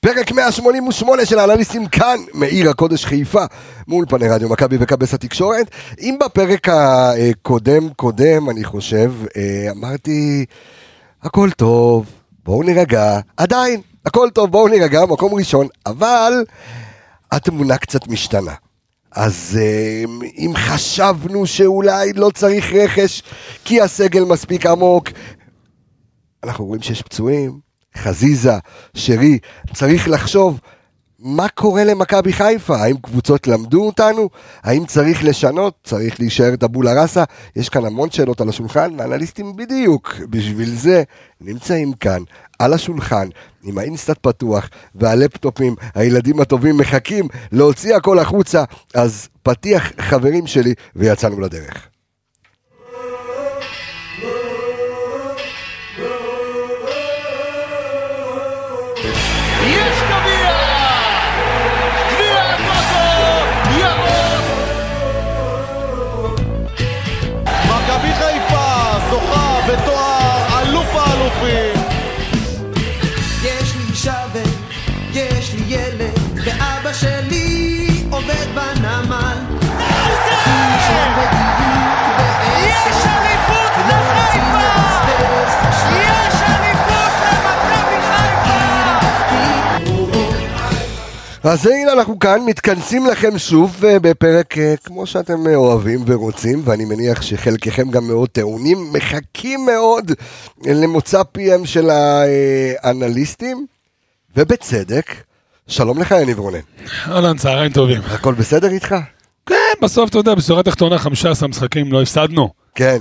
פרק 188 של האנליסטים כאן, מעיר הקודש חיפה, מול פני רדיו מכבי וכבש התקשורת. אם בפרק הקודם קודם, אני חושב, אה, אמרתי, הכל טוב, בואו נירגע, עדיין, הכל טוב, בואו נירגע, מקום ראשון, אבל התמונה קצת משתנה. אז אה, אם חשבנו שאולי לא צריך רכש כי הסגל מספיק עמוק, אנחנו רואים שיש פצועים, חזיזה, שרי, צריך לחשוב מה קורה למכבי חיפה, האם קבוצות למדו אותנו, האם צריך לשנות, צריך להישאר טבולה ראסה, יש כאן המון שאלות על השולחן, ואנליסטים בדיוק בשביל זה נמצאים כאן, על השולחן, עם האינסטאט פתוח והלפטופים, הילדים הטובים מחכים להוציא הכל החוצה, אז פתיח חברים שלי ויצאנו לדרך. אז הנה אנחנו כאן מתכנסים לכם שוב אה, בפרק אה, כמו שאתם אה, אוהבים ורוצים ואני מניח שחלקכם גם מאוד טעונים, מחכים מאוד למוצא פיהם של האנליסטים ובצדק. שלום לך יניב רונן, אהלן, צהריים טובים. הכל בסדר איתך? כן, בסוף אתה יודע, בשורה התחתונה 15 משחקים לא הפסדנו. כן,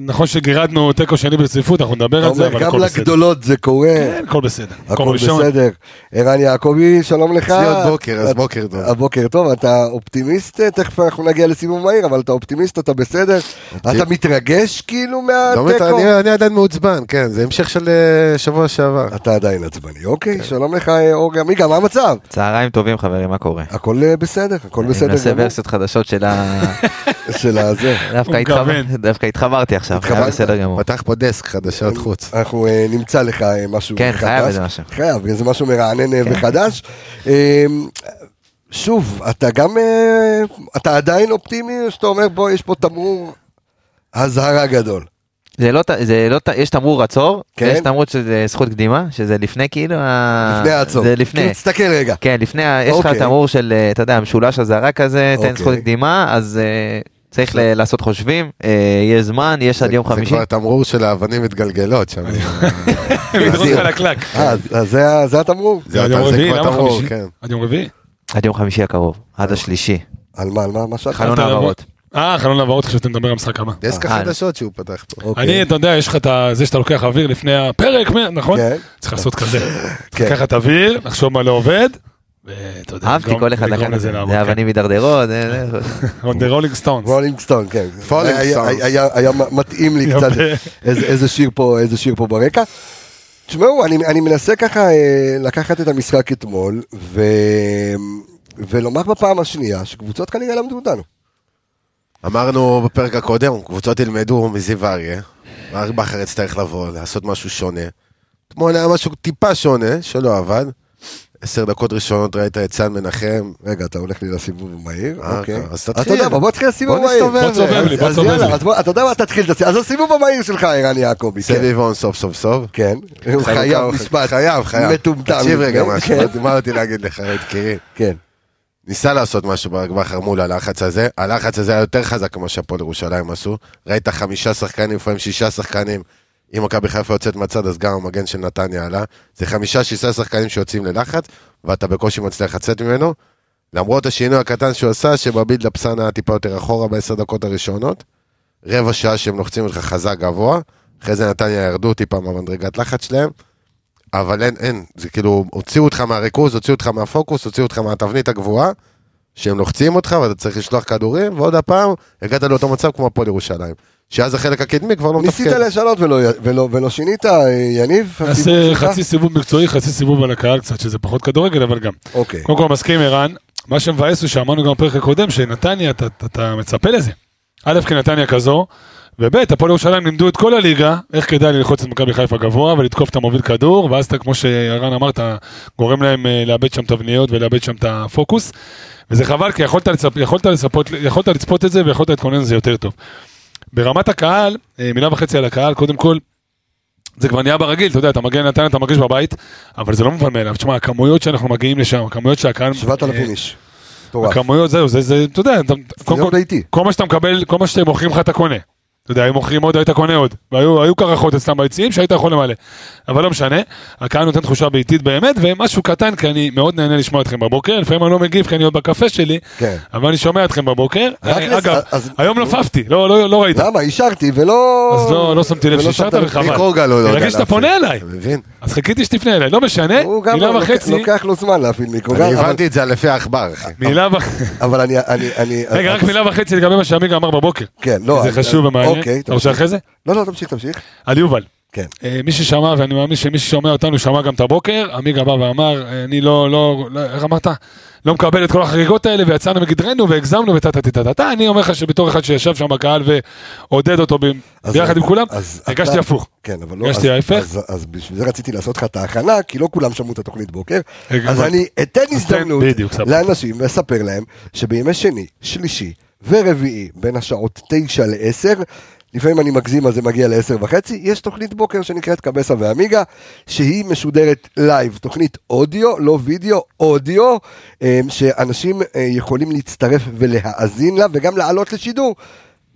נכון שגירדנו תיקו שני ברציפות, אנחנו נדבר על זה, אבל גם הכל בסדר. לגדולות זה קורה, כן, הכל בסדר. הכל. בסדר. ערן יעקבי, שלום לך. אצלי עוד בוקר, אז בוקר טוב. הבוקר טוב, אתה אופטימיסט, תכף אנחנו נגיע לסיבוב מהיר, אבל אתה אופטימיסט, אתה בסדר, אתה מתרגש כאילו לא מהתיקו? אני אני עדיין מעוצבן, כן, זה המשך של אה, שבוע שעבר. אתה עדיין עצבני, אוקיי, שלום לך אה, אורי עמיגה, מה המצב? צהריים טובים חברים, מה קורה? הכל אה, בסדר, הכל אני בסדר מנסה גמור ורסיות חדשות של ה... של הזה. דווקא הוא התחברתי עכשיו, היה? בסדר גמור. פתח פה דסק חדשות חוץ. אנחנו אה, נמצא לך אה, משהו כן, חדש. חייב איזה משהו. חייב, איזה משהו מרענן אה, כן. וחדש. אה, שוב, אתה גם, אתה עדיין אופטימי, או שאתה אומר בוא, יש פה תמרור אזהרה גדול. זה לא, זה לא, יש תמרור עצור, כן. ויש תמרור שזה זכות קדימה, שזה לפני כאילו, לפני העצור. זה לפני, כאילו, תסתכל רגע. כן, לפני, ה- יש לך אוקיי. תמרור של, אתה יודע, משולש אזהרה כזה, אוקיי. תן זכות קדימה, אז צריך ל- לעשות חושבים, אה, יש זמן, יש עד זה- יום זה חמישי. כבר תמרור של האבנים מתגלגלות שם. מדרון חלקלק. אה, אז- אז זה זה התמרור? זה עד יום זה רביעי, למה תמרור, חמישי? כן. עד יום רביעי. עד יום חמישי הקרוב, עד השלישי. על מה, על מה, מה שאתה? חלון העברות. אה, חלון העברות, חשבתי לדבר על המשחק הבא. דסק אה, החדשות שהוא פתח פה. אוקיי. אני, אתה יודע, יש לך את זה שאתה לוקח אוויר לפני הפרק, נכון? כן. צריך לעשות כזה. כן. לקחת אוויר, לחשוב מה לא עובד, אהבתי כל אחד לקח את זה. זה אבנים מידרדרות, זה- זה- On the rolling stones. Rolling Stone, כן. Falling Stones. היה- מתאים לי קצת. איזה שיר פה, איזה שיר פה ברקע. תשמעו, אני, אני מנסה ככה אה, לקחת את המשחק אתמול, ו... ולומר בפעם השנייה שקבוצות כנראה למדו אותנו. אמרנו בפרק הקודם, קבוצות ילמדו מזיו אריה. אריה בכר יצטרך לבוא, לעשות משהו שונה. אתמול היה משהו טיפה שונה, שלא עבד. עשר דקות ראשונות ראית את סן מנחם. רגע, אתה הולך לי לסיבוב המהיר? אה, אוקיי. אז אתה תתחיל. יודע, מה, בוא נתחיל לסיבוב. נסתובב. בוא תסובב לי, בוא תסובב יאללה, לי. אתה יודע מה, תתחיל את. אז הסיבוב המהיר שלך, ערן יעקבי. כן. סביב און סוף סוף סוף. כן. הוא חייב משפט. חייב, חייב. מטומטם. תקשיב רגע כן, משהו, כן. מה אותי להגיד לך, יקירי? כן. ניסה לעשות משהו ברק בכר מול הלחץ הזה, הלחץ הזה היה יותר חזק ממה שהפועל ירושלים עשו. ראית חמישה שחקנים, לפעמים שישה שחקנים. אם מכבי חיפה יוצאת מהצד, אז גם המגן של נתניה עלה. זה חמישה, שישה שחקנים שיוצאים ללחץ, ואתה בקושי מצליח לצאת ממנו. למרות השינוי הקטן שהוא עשה, שבבילדאפ סאן היה טיפה יותר אחורה בעשר דקות הראשונות. רבע שעה שהם לוחצים אותך חזק גבוה. אחרי זה נתניה ירדו טיפה מהמדרגת לחץ שלהם. אבל אין, אין, זה כאילו, הוציאו אותך מהריכוז, הוציאו אותך מהפוקוס, הוציאו אותך מהתבנית הגבוהה, שהם לוחצים אותך ואתה צריך לשלוח כדורים, ועוד הפעם הגעת לאותו מצב כמו הפועל ירושלים. שאז החלק הקדמי כבר לא ניסית מתפקד. לשנות ולא- ולא ולא שינית, אה, יניב? נעשה? חצי סיבוב מקצועי, חצי סיבוב על הקהל קצת, שזה פחות כדורגל, אבל גם. אוקיי. קודם כל מסכים ערן, מה שמבאס הוא שאמרנו גם בפרק הקודם, שנתניה, אתה, אתה, אתה מצפה לזה. א', כי נתניה כזו, וב', הפועל ירושלים לימדו את כל הליגה, איך כדאי ללחוץ את מכבי חיפה גבוה ולתקוף את המוביל כדור, ואז אתה, כמו שערן אמר, אתה גורם להם אה, לאבד שם תבניות ולאבד שם את הפוקוס, וזה חבל, כי יכולת, לצפ, יכולת, לצפות, יכולת לצפות את זה ויכולת להתכונן לזה יותר טוב. ברמת הקהל, אה, מילה וחצי על הקהל, קודם כל, זה כבר נהיה ברגיל, אתה יודע, אתה מגיע לנתניה, אתה מרגיש בבית, אבל זה לא מובן מאליו. תשמע, הכמויות שאנחנו מגיעים לשם, הכמויות שהקהל... 7,000 אה, איש. הכמויות, זהו, זה, זה, אתה יודע, כל, מה שאתה מקבל, כל מה שמוכרים לך אתה קונה. אתה יודע, היו מוכרים עוד, היית קונה עוד. והיו היו קרחות אצלם ביציעים שהיית יכול למלא. אבל לא משנה, הקהל נותן תחושה ביתית באמת, ומשהו קטן, כי אני מאוד נהנה לשמוע אתכם בבוקר, לפעמים אני לא מגיב כי אני עוד בקפה שלי, כן. אבל אני שומע אתכם בבוקר. רק אה, לס- אגב, אז- היום נפפתי, לא, לא, לא ראית. למה? אישרתי ולא... אז לא, לא שמתי לב שאישרת. וחבל. מיקרוגל הוא לא יודע שאתה. פונה אליי. אתה מבין? אז חיכיתי שתפנה אליי, לא משנה, הוא גם מילה לוקח- וחצי, לוקח לו זמן להפעיל מיקרוגל. אני הבנתי את זה לפי העכבר, אחי. מילה וחצי. אבל אני... אני- אני- רגע, רק מילה וחצי לגבי מה שעמיגה אמר בבוקר. כן, לא. זה אני- חשוב ומעניין. אוקיי, אתה רוצה. אחרי זה? לא, לא, תמשיך, תמשיך. על יובל. כן. אה, מי ששמע, ואני מאמין שמי ששומע אותנו שמע גם את הבוקר, עמיגה בא ואמר, אה, אני לא, לא, לא, איך אמרת? לא מקבל את כל החגיגות האלה ויצאנו מגדרנו והגזמנו וטה טה טה טה טה. אני אומר לך שבתור אחד שישב שם בקהל ועודד אותו ביחד עם כולם, הרגשתי הפוך. כן, אבל לא... הרגשתי ההפך. אז- בשביל זה רציתי לעשות לך את ההכנה, כי לא כולם שמעו את התוכנית בוקר. רגע, אז אני אתן הזדמנות. לאנשים ואספר להם שבימי שני, שלישי ורביעי, בין השעות תשע לעשר, לפעמים אני מגזים אז זה מגיע לעשר וחצי, יש תוכנית בוקר שנקראת קבסה ועמיגה, שהיא משודרת לייב, תוכנית אודיו, לא וידאו, אודיו, אה, שאנשים אה, יכולים להצטרף ולהאזין לה וגם לעלות לשידור,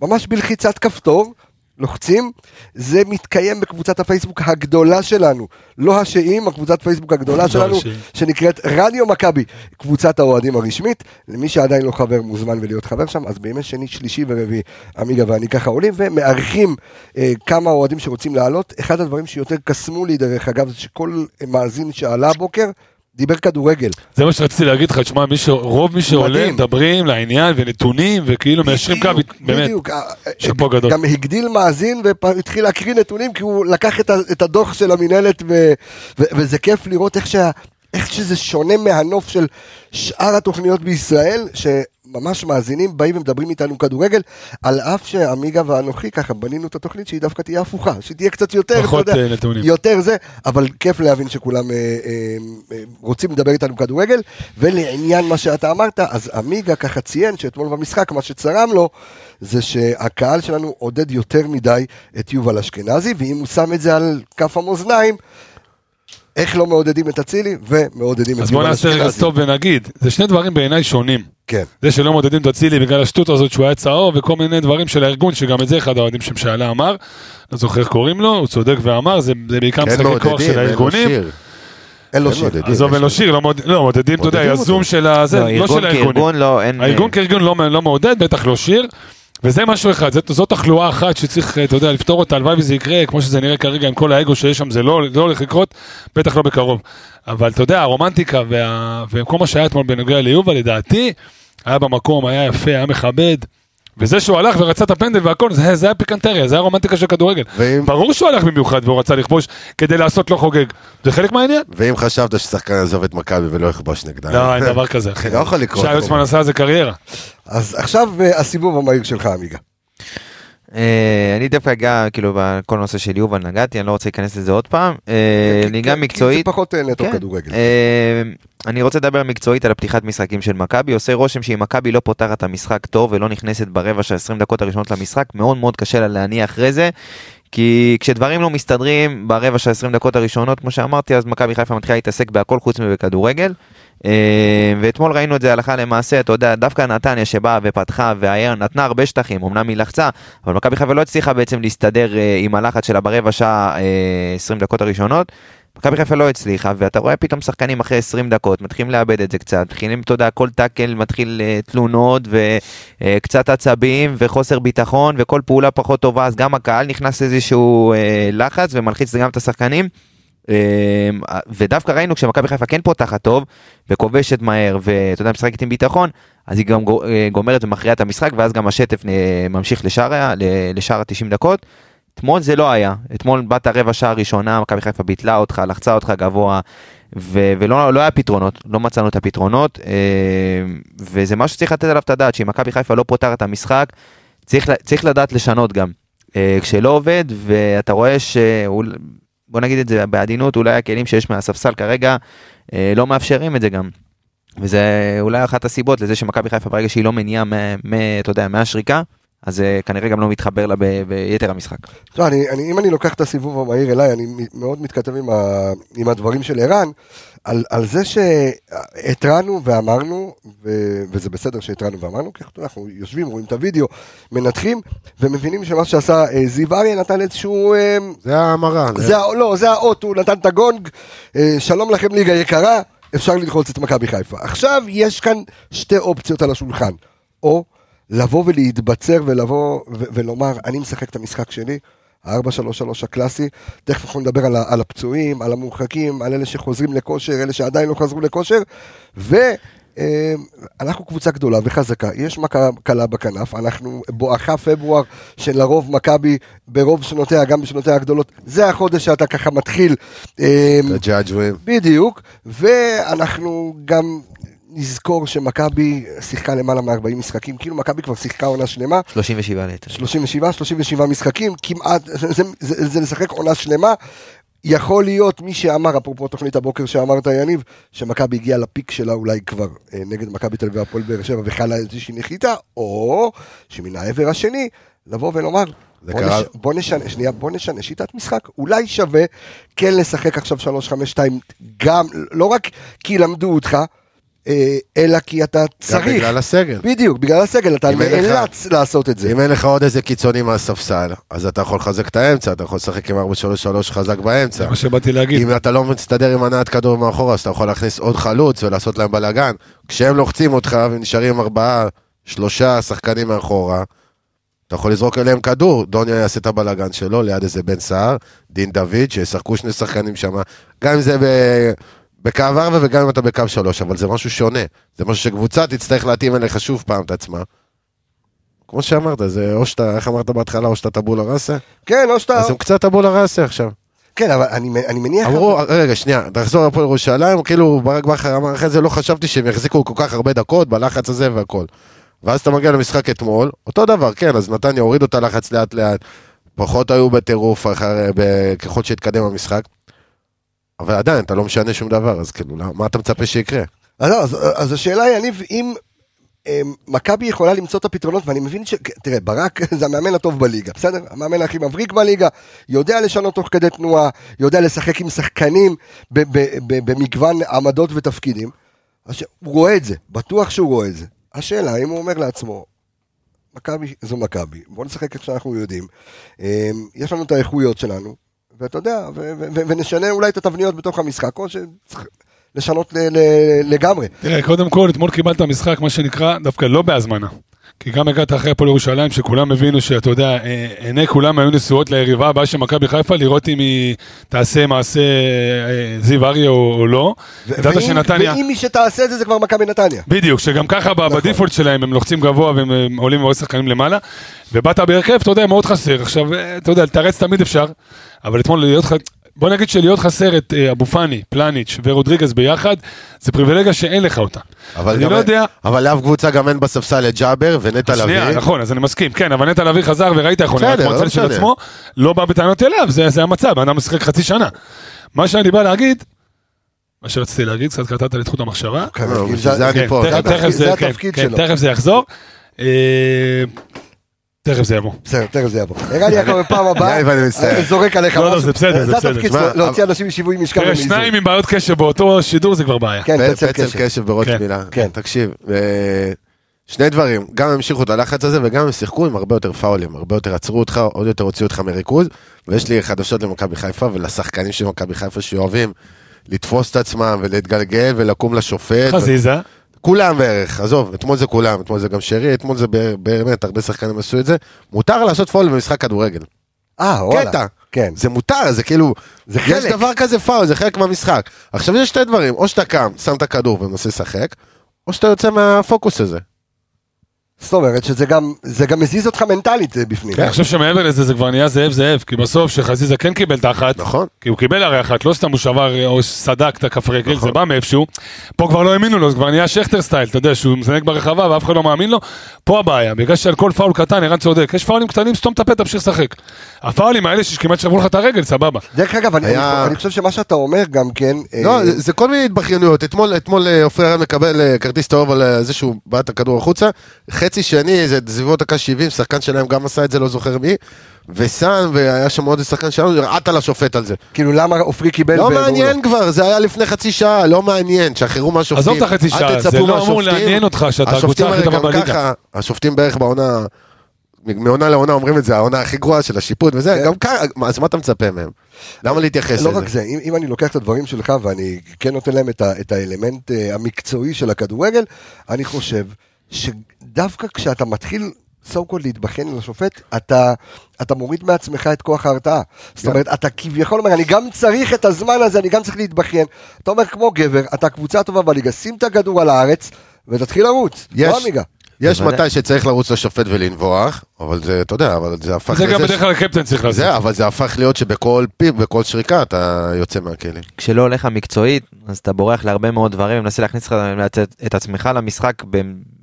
ממש בלחיצת כפתור. לוחצים, זה מתקיים בקבוצת הפייסבוק הגדולה שלנו, לא השאים, הקבוצת פייסבוק הגדולה שלנו, השאים. שנקראת רדיו מכבי, קבוצת האוהדים הרשמית. למי שעדיין לא חבר מוזמן ולהיות חבר שם, אז בימי שני, שלישי ורביעי, עמיגה ואני ככה עולים ומארחים אה, כמה אוהדים שרוצים לעלות. אחד הדברים שיותר קסמו לי, דרך אגב, זה שכל מאזין שעלה הבוקר, דיבר כדורגל. זה מה שרציתי להגיד לך, תשמע, רוב מי שעולה. מדברים לעניין ונתונים וכאילו מיישרים קו, באמת. בדיוק. שאפו גדול. גם הגדיל מאזין והתחיל להקריא נתונים, כי הוא לקח את הדוח של המינהלת, וזה כיף לראות איך שה... איך שזה שונה מהנוף של שאר התוכניות בישראל, שממש מאזינים, באים ומדברים איתנו כדורגל, על אף שעמיגה ואנוכי ככה בנינו את התוכנית שהיא דווקא תהיה הפוכה, שהיא תהיה קצת יותר, פחות, אתה יודע, אה, נתונים. יותר זה, אבל כיף להבין שכולם אה, אה, אה, רוצים לדבר איתנו כדורגל, ולעניין מה שאתה אמרת, אז עמיגה ככה ציין שאתמול במשחק, מה שצרם לו, זה שהקהל שלנו עודד יותר מדי את יובל אשכנזי, ואם הוא שם את זה על כף המאזניים, איך לא מעודדים את אצילי ומעודדים את אז בוא נעשה רגע. סטופ ונגיד, זה שני דברים בעיניי שונים. כן, זה שלא מודדים את אצילי בגלל השטות הזאת שהוא היה צהוב וכל מיני דברים של הארגון, שגם את זה אחד האוהדים שם שאלה אמר, לא זוכר איך קוראים לו, הוא צודק ואמר, זה זה בעיקר כן משחקי כוח מעודדים, של אין לו הארגונים. שיר. אין לו כן שיר. מעודדים. עזוב, אין לו. שיר, לא מעוד- לא מעודדים, אתה יודע, מעודדים אותו. של הזה, לא, לא של הארגונים. לא, אין... הארגון כארגון לא, לא מעודד, בטח לא שיר. וזה משהו אחד, זאת, זאת תחלואה אחת שצריך, אתה יודע, לפתור אותה, הלוואי וזה יקרה, כמו שזה נראה כרגע עם כל האגו שיש שם, זה לא, לא הולך לקרות, בטח לא בקרוב. אבל אתה יודע, הרומנטיקה וה, וכל מה שהיה אתמול בנוגע ליובל, לדעתי, היה במקום, היה יפה, היה מכבד. וזה שהוא הלך ורצה את הפנדל והכל, זה, זה היה פיקנטריה, זה היה רומנטיקה של כדורגל. ואם- ברור שהוא הלך במיוחד והוא רצה לכבוש כדי לעשות לו חוגג. זה חלק מהעניין? ואם חשבת ששחקן יעזוב את מכבי ולא יכבוש נגדה. לא, אין דבר כזה, אחי. לא יכול לקרות. שי יוצמן עשה זה קריירה. אז עכשיו אה, הסיבוב המהיר שלך, עמיגה. אה, אני דווקא אגע, כאילו, בכל הנושא של יובל נגעתי, אני לא רוצה להיכנס לזה עוד פעם. אה, כן, ניגע כי מקצועית. זה פחות אה, נטו כן. כדורגל. אה, אני רוצה לדבר מקצועית על הפתיחת משחקים של מכבי, עושה רושם שאם מכבי לא פותחת את המשחק טוב ולא נכנסת ברבע של 20 דקות הראשונות למשחק, מאוד מאוד קשה לה להניע אחרי זה. כי כשדברים לא מסתדרים ברבע של 20 דקות הראשונות, כמו שאמרתי, אז מכבי חיפה מתחילה להתעסק בהכל חוץ מבכדורגל. אה, ואתמול ראינו את זה הלכה למעשה, אתה יודע, דווקא נתניה שבאה ופתחה ונתנה הרבה שטחים, אמנם היא לחצה, אבל מכבי חיפה לא הצליחה בעצם להסתדר אה, עם הלחץ שלה ברבע שעה אה, 20 דקות הראשונות. מכבי חיפה לא הצליחה, ואתה רואה פתאום שחקנים אחרי 20 דקות, מתחילים לאבד את זה קצת, מתחילים, אתה יודע, כל טאקל מתחיל אה, תלונות וקצת עצבים וחוסר ביטחון וכל פעולה פחות טובה, אז גם הקהל נכנס לאיזשהו אה, לחץ ומלחיץ גם את השחקנים. אה, ודווקא ראינו כשמכבי חיפה כן פותחת טוב וכובשת מהר ואתה יודע משחקת עם ביטחון אז היא גם גו- אה, גומרת ומכריעה את המשחק ואז גם השטף אה, ממשיך לשאר ה-90 דקות. אתמול זה לא היה, אתמול באת רבע שעה ראשונה, מכבי חיפה ביטלה אותך, לחצה אותך גבוה, ו- ולא לא היה פתרונות, לא מצאנו את הפתרונות, אה, וזה משהו שצריך לתת עליו את הדעת, שאם מכבי חיפה לא פותחת את המשחק, צריך, צריך לדעת לשנות גם. אה, כשלא עובד, ואתה רואה ש... בוא נגיד את זה בעדינות, אולי הכלים שיש מהספסל כרגע אה, לא מאפשרים את זה גם. וזה אולי אחת הסיבות לזה שמכבי חיפה ברגע שהיא לא מניעה, אתה יודע, מהשריקה, אז זה כנראה גם לא מתחבר לה ב- ביתר המשחק. לא, אני, אני, אם אני לוקח את הסיבוב המהיר אליי, אני מאוד מתכתב עם, ה, עם הדברים של ערן, על, על זה שהתרענו ואמרנו, ו, וזה בסדר שהתרענו ואמרנו, כי אנחנו- יושבים, רואים את הוידאו, מנתחים, ומבינים שמה שעשה אה, זיו אריה נתן איזשהו... אה, זה ההמרה. זה, ה- לא, זה האות, הוא נתן את הגונג, אה, שלום לכם ליגה יקרה, אפשר ללחוץ את מכבי חיפה. עכשיו יש כאן שתי אופציות על השולחן, או לבוא ולהתבצר ולבוא ו- ולומר, אני משחק את המשחק שלי, ה-4-3-3 הקלאסי, תכף אנחנו נדבר על, על הפצועים, על המורחקים, על אלה שחוזרים לכושר, אלה שעדיין לא חזרו לכושר, ו... אה, אנחנו קבוצה גדולה וחזקה, יש מכה קלה בכנף, אנחנו בואכה פברואר שלרוב מכבי ברוב שנותיה, גם בשנותיה הגדולות, זה החודש שאתה ככה מתחיל, הג'אג'ווים. בדיוק, ואנחנו גם נזכור שמכבי שיחקה למעלה מ-40 משחקים, כאילו מכבי כבר שיחקה עונה שלמה, 37 ליתר. 37, 37 משחקים, כמעט, זה, זה, זה לשחק עונה שלמה. יכול להיות מי שאמר, אפרופו תוכנית הבוקר שאמרת יניב, שמכבי הגיעה לפיק שלה אולי כבר אה, נגד מכבי תל אביב והפועל באר שבע וחלה איזושהי נחיתה, או שמן העבר השני, לבוא ולומר, בוא, נש... בוא נשנה, שנייה, בוא נשנה שיטת משחק, אולי שווה כן לשחק עכשיו 3-5-2, גם, לא רק כי למדו אותך, אלא כי אתה גם צריך. בגלל הסגל. בדיוק, בגלל הסגל, אתה נאלץ לעשות את זה. אם אין לך עוד איזה קיצוני מהספסל, אז אתה יכול לחזק את האמצע, אתה יכול לשחק עם 4-3-3 חזק באמצע. זה מה שבאתי להגיד. אם אתה לא מסתדר עם הנעת כדור מאחורה, אז אתה יכול להכניס עוד חלוץ ולעשות להם בלאגן. כשהם לוחצים אותך ונשארים ארבעה, שלושה שחקנים מאחורה, אתה יכול לזרוק אליהם כדור, דוניה יעשה את הבלאגן שלו ליד איזה בן סער, דין דוד, שישחקו שני שחקנים שם, גם אם זה ב... בקו 4 וגם אם אתה בקו 3, אבל זה משהו שונה. זה משהו שקבוצה תצטרך להתאים אליך שוב פעם את עצמה. כמו שאמרת, זה או שאתה, איך אמרת בהתחלה, או שאתה טבולה ראסה? כן, או שאתה... אז הם קצת טבולה ראסה עכשיו. כן, אבל אני, אני מניח... אמרו, רגע, שנייה, תחזור לפה לירושלים, כאילו ברק בכר אמר אחרי זה, לא חשבתי שהם יחזיקו כל כך הרבה דקות בלחץ הזה והכל. ואז אתה מגיע למשחק אתמול, אותו דבר, כן, אז נתניה הורידו את הלחץ לאט לאט, פחות היו בטירוף אחרי, ככל שהתקדם המשחק, אבל עדיין, אתה לא משנה שום דבר, אז כאילו, מה אתה מצפה שיקרה? אז, לא, אז, אז השאלה היא, יניב, אם אה, מכבי יכולה למצוא את הפתרונות, ואני מבין ש... תראה, ברק זה המאמן הטוב בליגה, בסדר? המאמן הכי מבריק בליגה, יודע לשנות תוך כדי תנועה, יודע לשחק עם שחקנים במגוון עמדות ותפקידים. אז ש- הוא רואה את זה, בטוח שהוא רואה את זה. השאלה, אם הוא אומר לעצמו, מכבי זו מכבי, בוא נשחק איך שאנחנו יודעים. אה, יש לנו את האיכויות שלנו, ואתה יודע, ו- ו- ו- ונשנה אולי את התבניות בתוך המשחק, או שצריך לשנות ל- ל- לגמרי. תראה, קודם כל, אתמול קיבלת משחק, מה שנקרא, דווקא לא בהזמנה. כי גם הגעת אחרי הפועל ירושלים, שכולם הבינו שאתה יודע, אה, עיני כולם היו נשואות ליריבה הבאה של מכבי חיפה, לראות אם היא תעשה מעשה אה, זיו אריה או, או לא. ידעת שנתניה... ואם מי שתעשה את זה זה כבר מכבי נתניה. בדיוק, שגם ככה ב- בדיפולט שלהם הם לוחצים גבוה והם הם עולים עם עוד שחקנים למעלה. ובאת בהרכב, אתה יודע, מאוד חסר. עכשיו, אה, אתה יודע, לתרץ תמיד אפשר, אבל אתמול להיות ח... בוא נגיד שלהיות חסר את אה, אבו פאני, פלניץ' ורודריגז ביחד, זה פריבילגיה שאין לך אותה. אבל אני לא יודע... אבל לאף קבוצה גם אין בספסל את ג'אבר ונטע לביא. שנייה, נכון, אז אני מסכים, כן, אבל נטע לביא חזר וראית איך הוא נראה כמו לא הצל של. עצמו, לא בא בטענות אליו, זה זה המצב, בן אדם משחק חצי שנה. מה שאני בא להגיד, מה שרציתי להגיד, קצת קטעת לי את חוט המחשבה. זה- כן, התפקיד- כן, כן, שלו. תכף זה יחזור. תכף זה יבוא. בסדר, תכף זה יבוא. ערן יעקב בפעם הבאה. אני זורק עליך לא, לא, משהו. זה בסדר, זה בסדר. התפקיד להוציא אנשים משיווי משקל תראה, ומאיזון. שניים עם בעיות קשב באותו שידור זה כבר בעיה. כן, פצל קשב. בראש כן, מילה. כן. תקשיב, אה, שני דברים, גם המשיכו את הלחץ הזה וגם הם שיחקו עם הרבה יותר פאולים, הרבה יותר עצרו אותך, עוד יותר הוציאו אותך מריכוז, ויש לי חדשות למכבי חיפה ולשחקנים של מכבי חיפה שאוהבים לתפוס את עצמם ולהתגלגל ולקום לשופט. חזיזה, כולם בערך, עזוב, אתמול זה כולם, אתמול זה גם שרי, אתמול זה באמת, הרבה שחקנים עשו את זה. מותר לעשות פאול במשחק כדורגל. אה, וואלה. קטע. כן. זה מותר, זה כאילו, זה יש חלק. דבר כזה פאול, זה חלק מהמשחק. עכשיו יש שתי דברים, או שאתה קם, שם את הכדור ומנסה לשחק, או שאתה יוצא מהפוקוס הזה. זאת אומרת שזה גם, זה גם מזיז אותך מנטלית אה, בפנים. אני חושב שמעבר לזה זה כבר נהיה זאב זאב, כי בסוף שחזיזה כן קיבל את האחת, נכון. כי הוא קיבל הרי אחת, לא סתם הוא שבר אה, או סדק את הכף רגל, זה בא מאיפשהו. פה כבר לא האמינו לו, זה כבר נהיה שכטר סטייל, אתה יודע, שהוא מזנק ברחבה ואף אחד לא מאמין לו. פה הבעיה, בגלל שעל כל פאול קטן ערן צודק, יש פאולים קטנים, סתום את הפה, תמשיך לשחק. הפאולים האלה שכמעט שברו לך את הרגל, סבבה. דרך אגב, אני, היה- אני, חושב שמה שאתה אומר גם כן, אה, לא, זה- זה כל מיני התבכיינויות. אתמול, אתמול אה, עופרי ארן מקבל אה, כרטיס צהוב על אה, זה שהוא בעט את הכדור החוצה. חצי שני, זה סביבות דקה 70, שחקן שלהם גם עשה את זה, לא זוכר מי. וסאן, והיה שם עוד שחקן שלנו, רעט על השופט על זה. כאילו למה עופרי קיבל לא והוא מעניין כבר, זה היה לפני חצי שעה, לא מעניין, שחררו מהשופטים. עזוב את החצי שעה, זה לא אמור. לעניין אותך שאתה השופטים הקבוצה הכי הרי טובה גם בליגה. ככה, השופטים בערך בעונה, מעונה לעונה אומרים את זה, העונה הכי גרועה של השיפוט וזה, כן. גם ככה, מה, אז מה אתה מצפה מהם? למה להתייחס לא לזה? רק זה, אם, אם אני לוקח את הדברים שלך ואני כן נותן להם את, ה, את האלמנט אה, המקצועי של הכדורגל, אני חושב שדווקא כשאתה מתחיל so called להתבחן על השופט, אתה, אתה מוריד מעצמך את כוח ההרתעה. זאת אומרת, אתה כביכול אומר, אני גם צריך את הזמן הזה, אני גם צריך להתבכיין. אתה אומר, כמו גבר, אתה קבוצה טובה בליגה, שים את הכדור על הארץ ותתחיל לרוץ. יש- לא עמיגה. יש. מתי שצריך לרוץ לשופט ולנבוח, אבל זה, אתה יודע, אבל זה הפך זה גם בדרך כלל הקפטן צריך לעשות. זה, אבל זה הפך להיות שבכל פיפ, בכל שריקה אתה יוצא מהכלים. כשלא הולך המקצועית, אז אתה בורח להרבה מאוד דברים, ומנסה להכניס לך את- את עצמך למשחק ב-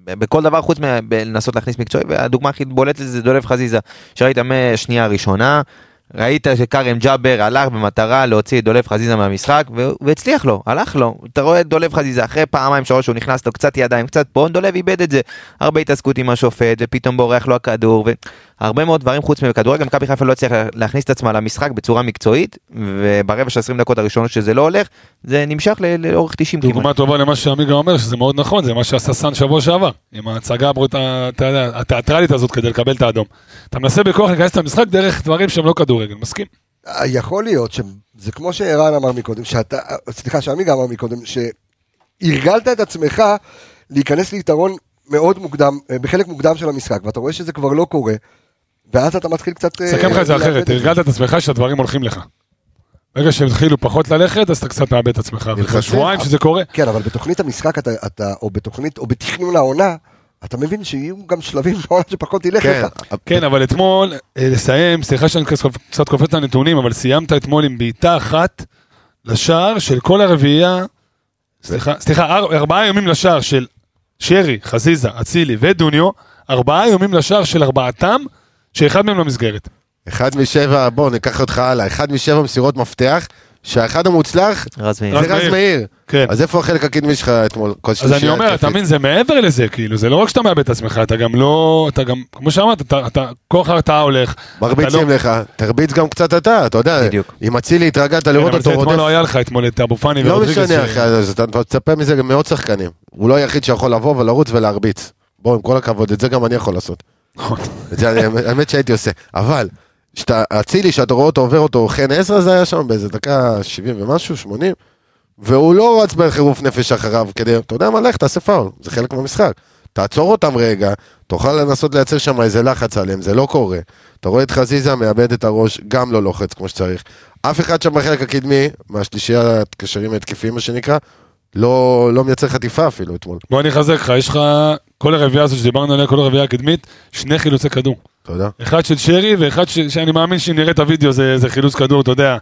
בכל דבר חוץ מלנסות להכניס מקצועי, והדוגמה הכי בולטת זה דולב חזיזה, שראית מהשנייה הראשונה, ראית שכרם ג'אבר הלך במטרה להוציא את דולב חזיזה מהמשחק, והצליח לו, הלך לו. אתה רואה את דולב חזיזה, אחרי פעמיים שלוש שהוא נכנס לו קצת ידיים, קצת פה, דולב איבד את זה. הרבה התעסקות עם השופט, ופתאום בורח לו הכדור, והרבה מאוד דברים חוץ מכדורגל, מכבי חיפה לא הצליחה להכניס את עצמה למשחק בצורה מקצועית, וברבע של 20 דקות הראשונות שזה לא הולך, זה נמשך לאורך 90 כמעט. דוגמה טובה למה שעמיגה אומר, שזה מאוד נכון, זה מה שעשה סאן שבוע שעבר, עם ההצגה התיאטרלית הזאת כדי לקבל את האדום. אתה מנסה בכוח להיכנס למשחק דרך דברים שהם לא כדורגל, מסכים? יכול להיות שזה כמו שערן אמר מקודם, שאתה, סליחה, שעמיגה אמר מקודם, שהרגלת את עצמך להיכנס ליתרון מאוד מוקדם, אה, בחלק מוקדם של המשחק, ואתה רואה שזה כבר לא קורה, ואז אתה מתחיל קצת... אה, אסכם לך את זה אחרת, הרגלת את עצמך שהדברים הולכים לך. ברגע שהם התחילו פחות ללכת, אז אתה קצת מאבד את עצמך. נלחצים. שבועיים שזה קורה. כן, אבל בתוכנית המשחק, אתה, אתה, או בתוכנית, או בתכנון העונה, אתה מבין שיהיו גם שלבים בעונה שפחות ילך כן, לך. כן, אבל אתמול, אה, לסיים, סליחה שאני קצת- קופץ לנתונים, אבל סיימת אתמול עם בעיטה אחת לשער של כל הרביעייה, סליחה, סליחה, אר- ארבעה יומים לשער של שרי, חזיזה, אצילי ודוניו, ארבעה יומים לשער של ארבעתם, שאחד מהם למסגרת. אחד משבע, בוא ניקח אותך הלאה, אחד משבע מסירות מפתח, שהאחד המוצלח רז מאיר. זה רז מאיר. כן. אז איפה החלק הקדמי שלך אתמול? כל אז אני אומר, אתה? מבין, זה מעבר לזה, כאילו, זה לא רק שאתה מאבד את עצמך, אתה גם לא, אתה גם, כמו שאמרת, אתה, אתה, כוח ההרתעה הולך. מרביצים לא- לך, תרביץ גם קצת אתה, אתה יודע, בדיוק. אם אצילי התרגלת כן, לראות אותו אתמול לא רודף, היה לך אתמול את אבו פאני לא. משנה ש- אחי, אז אתה מצפה מזה גם מאות שחקנים, הוא לא היחיד שיכול לבוא ולרוץ ולהרביץ, בוא עם כל הכבוד, את זה גם אני יכול לעשות, נכון. האמת שהייתי עושה, אבל, אצילי שאתה רואה אותו עובר אותו חן עזרא זה היה שם באיזה דקה 70 ומשהו, 80, והוא לא רץ בחירוף נפש אחריו כדי, אתה יודע מה, לך תעשה פאול, זה חלק מהמשחק. תעצור אותם רגע, תוכל לנסות לייצר שם איזה לחץ עליהם, זה לא קורה. אתה רואה את חזיזה מאבד את הראש, גם לא לוחץ כמו שצריך. אף אחד שם בחלק הקדמי, מהשלישייה הקשרים ההתקפיים מה שנקרא, לא, לא מייצר חטיפה אפילו אתמול. בוא אני אחזק לך, יש לך, כל הרביעייה הזאת שדיברנו עליה, כל הרביעייה הקדמית, שני חילוצי כדור. אתה יודע? אחד של שרי ואחד ש... שאני מאמין שאם נראה את הוידאו זה, זה חילוץ כדור, אתה יודע,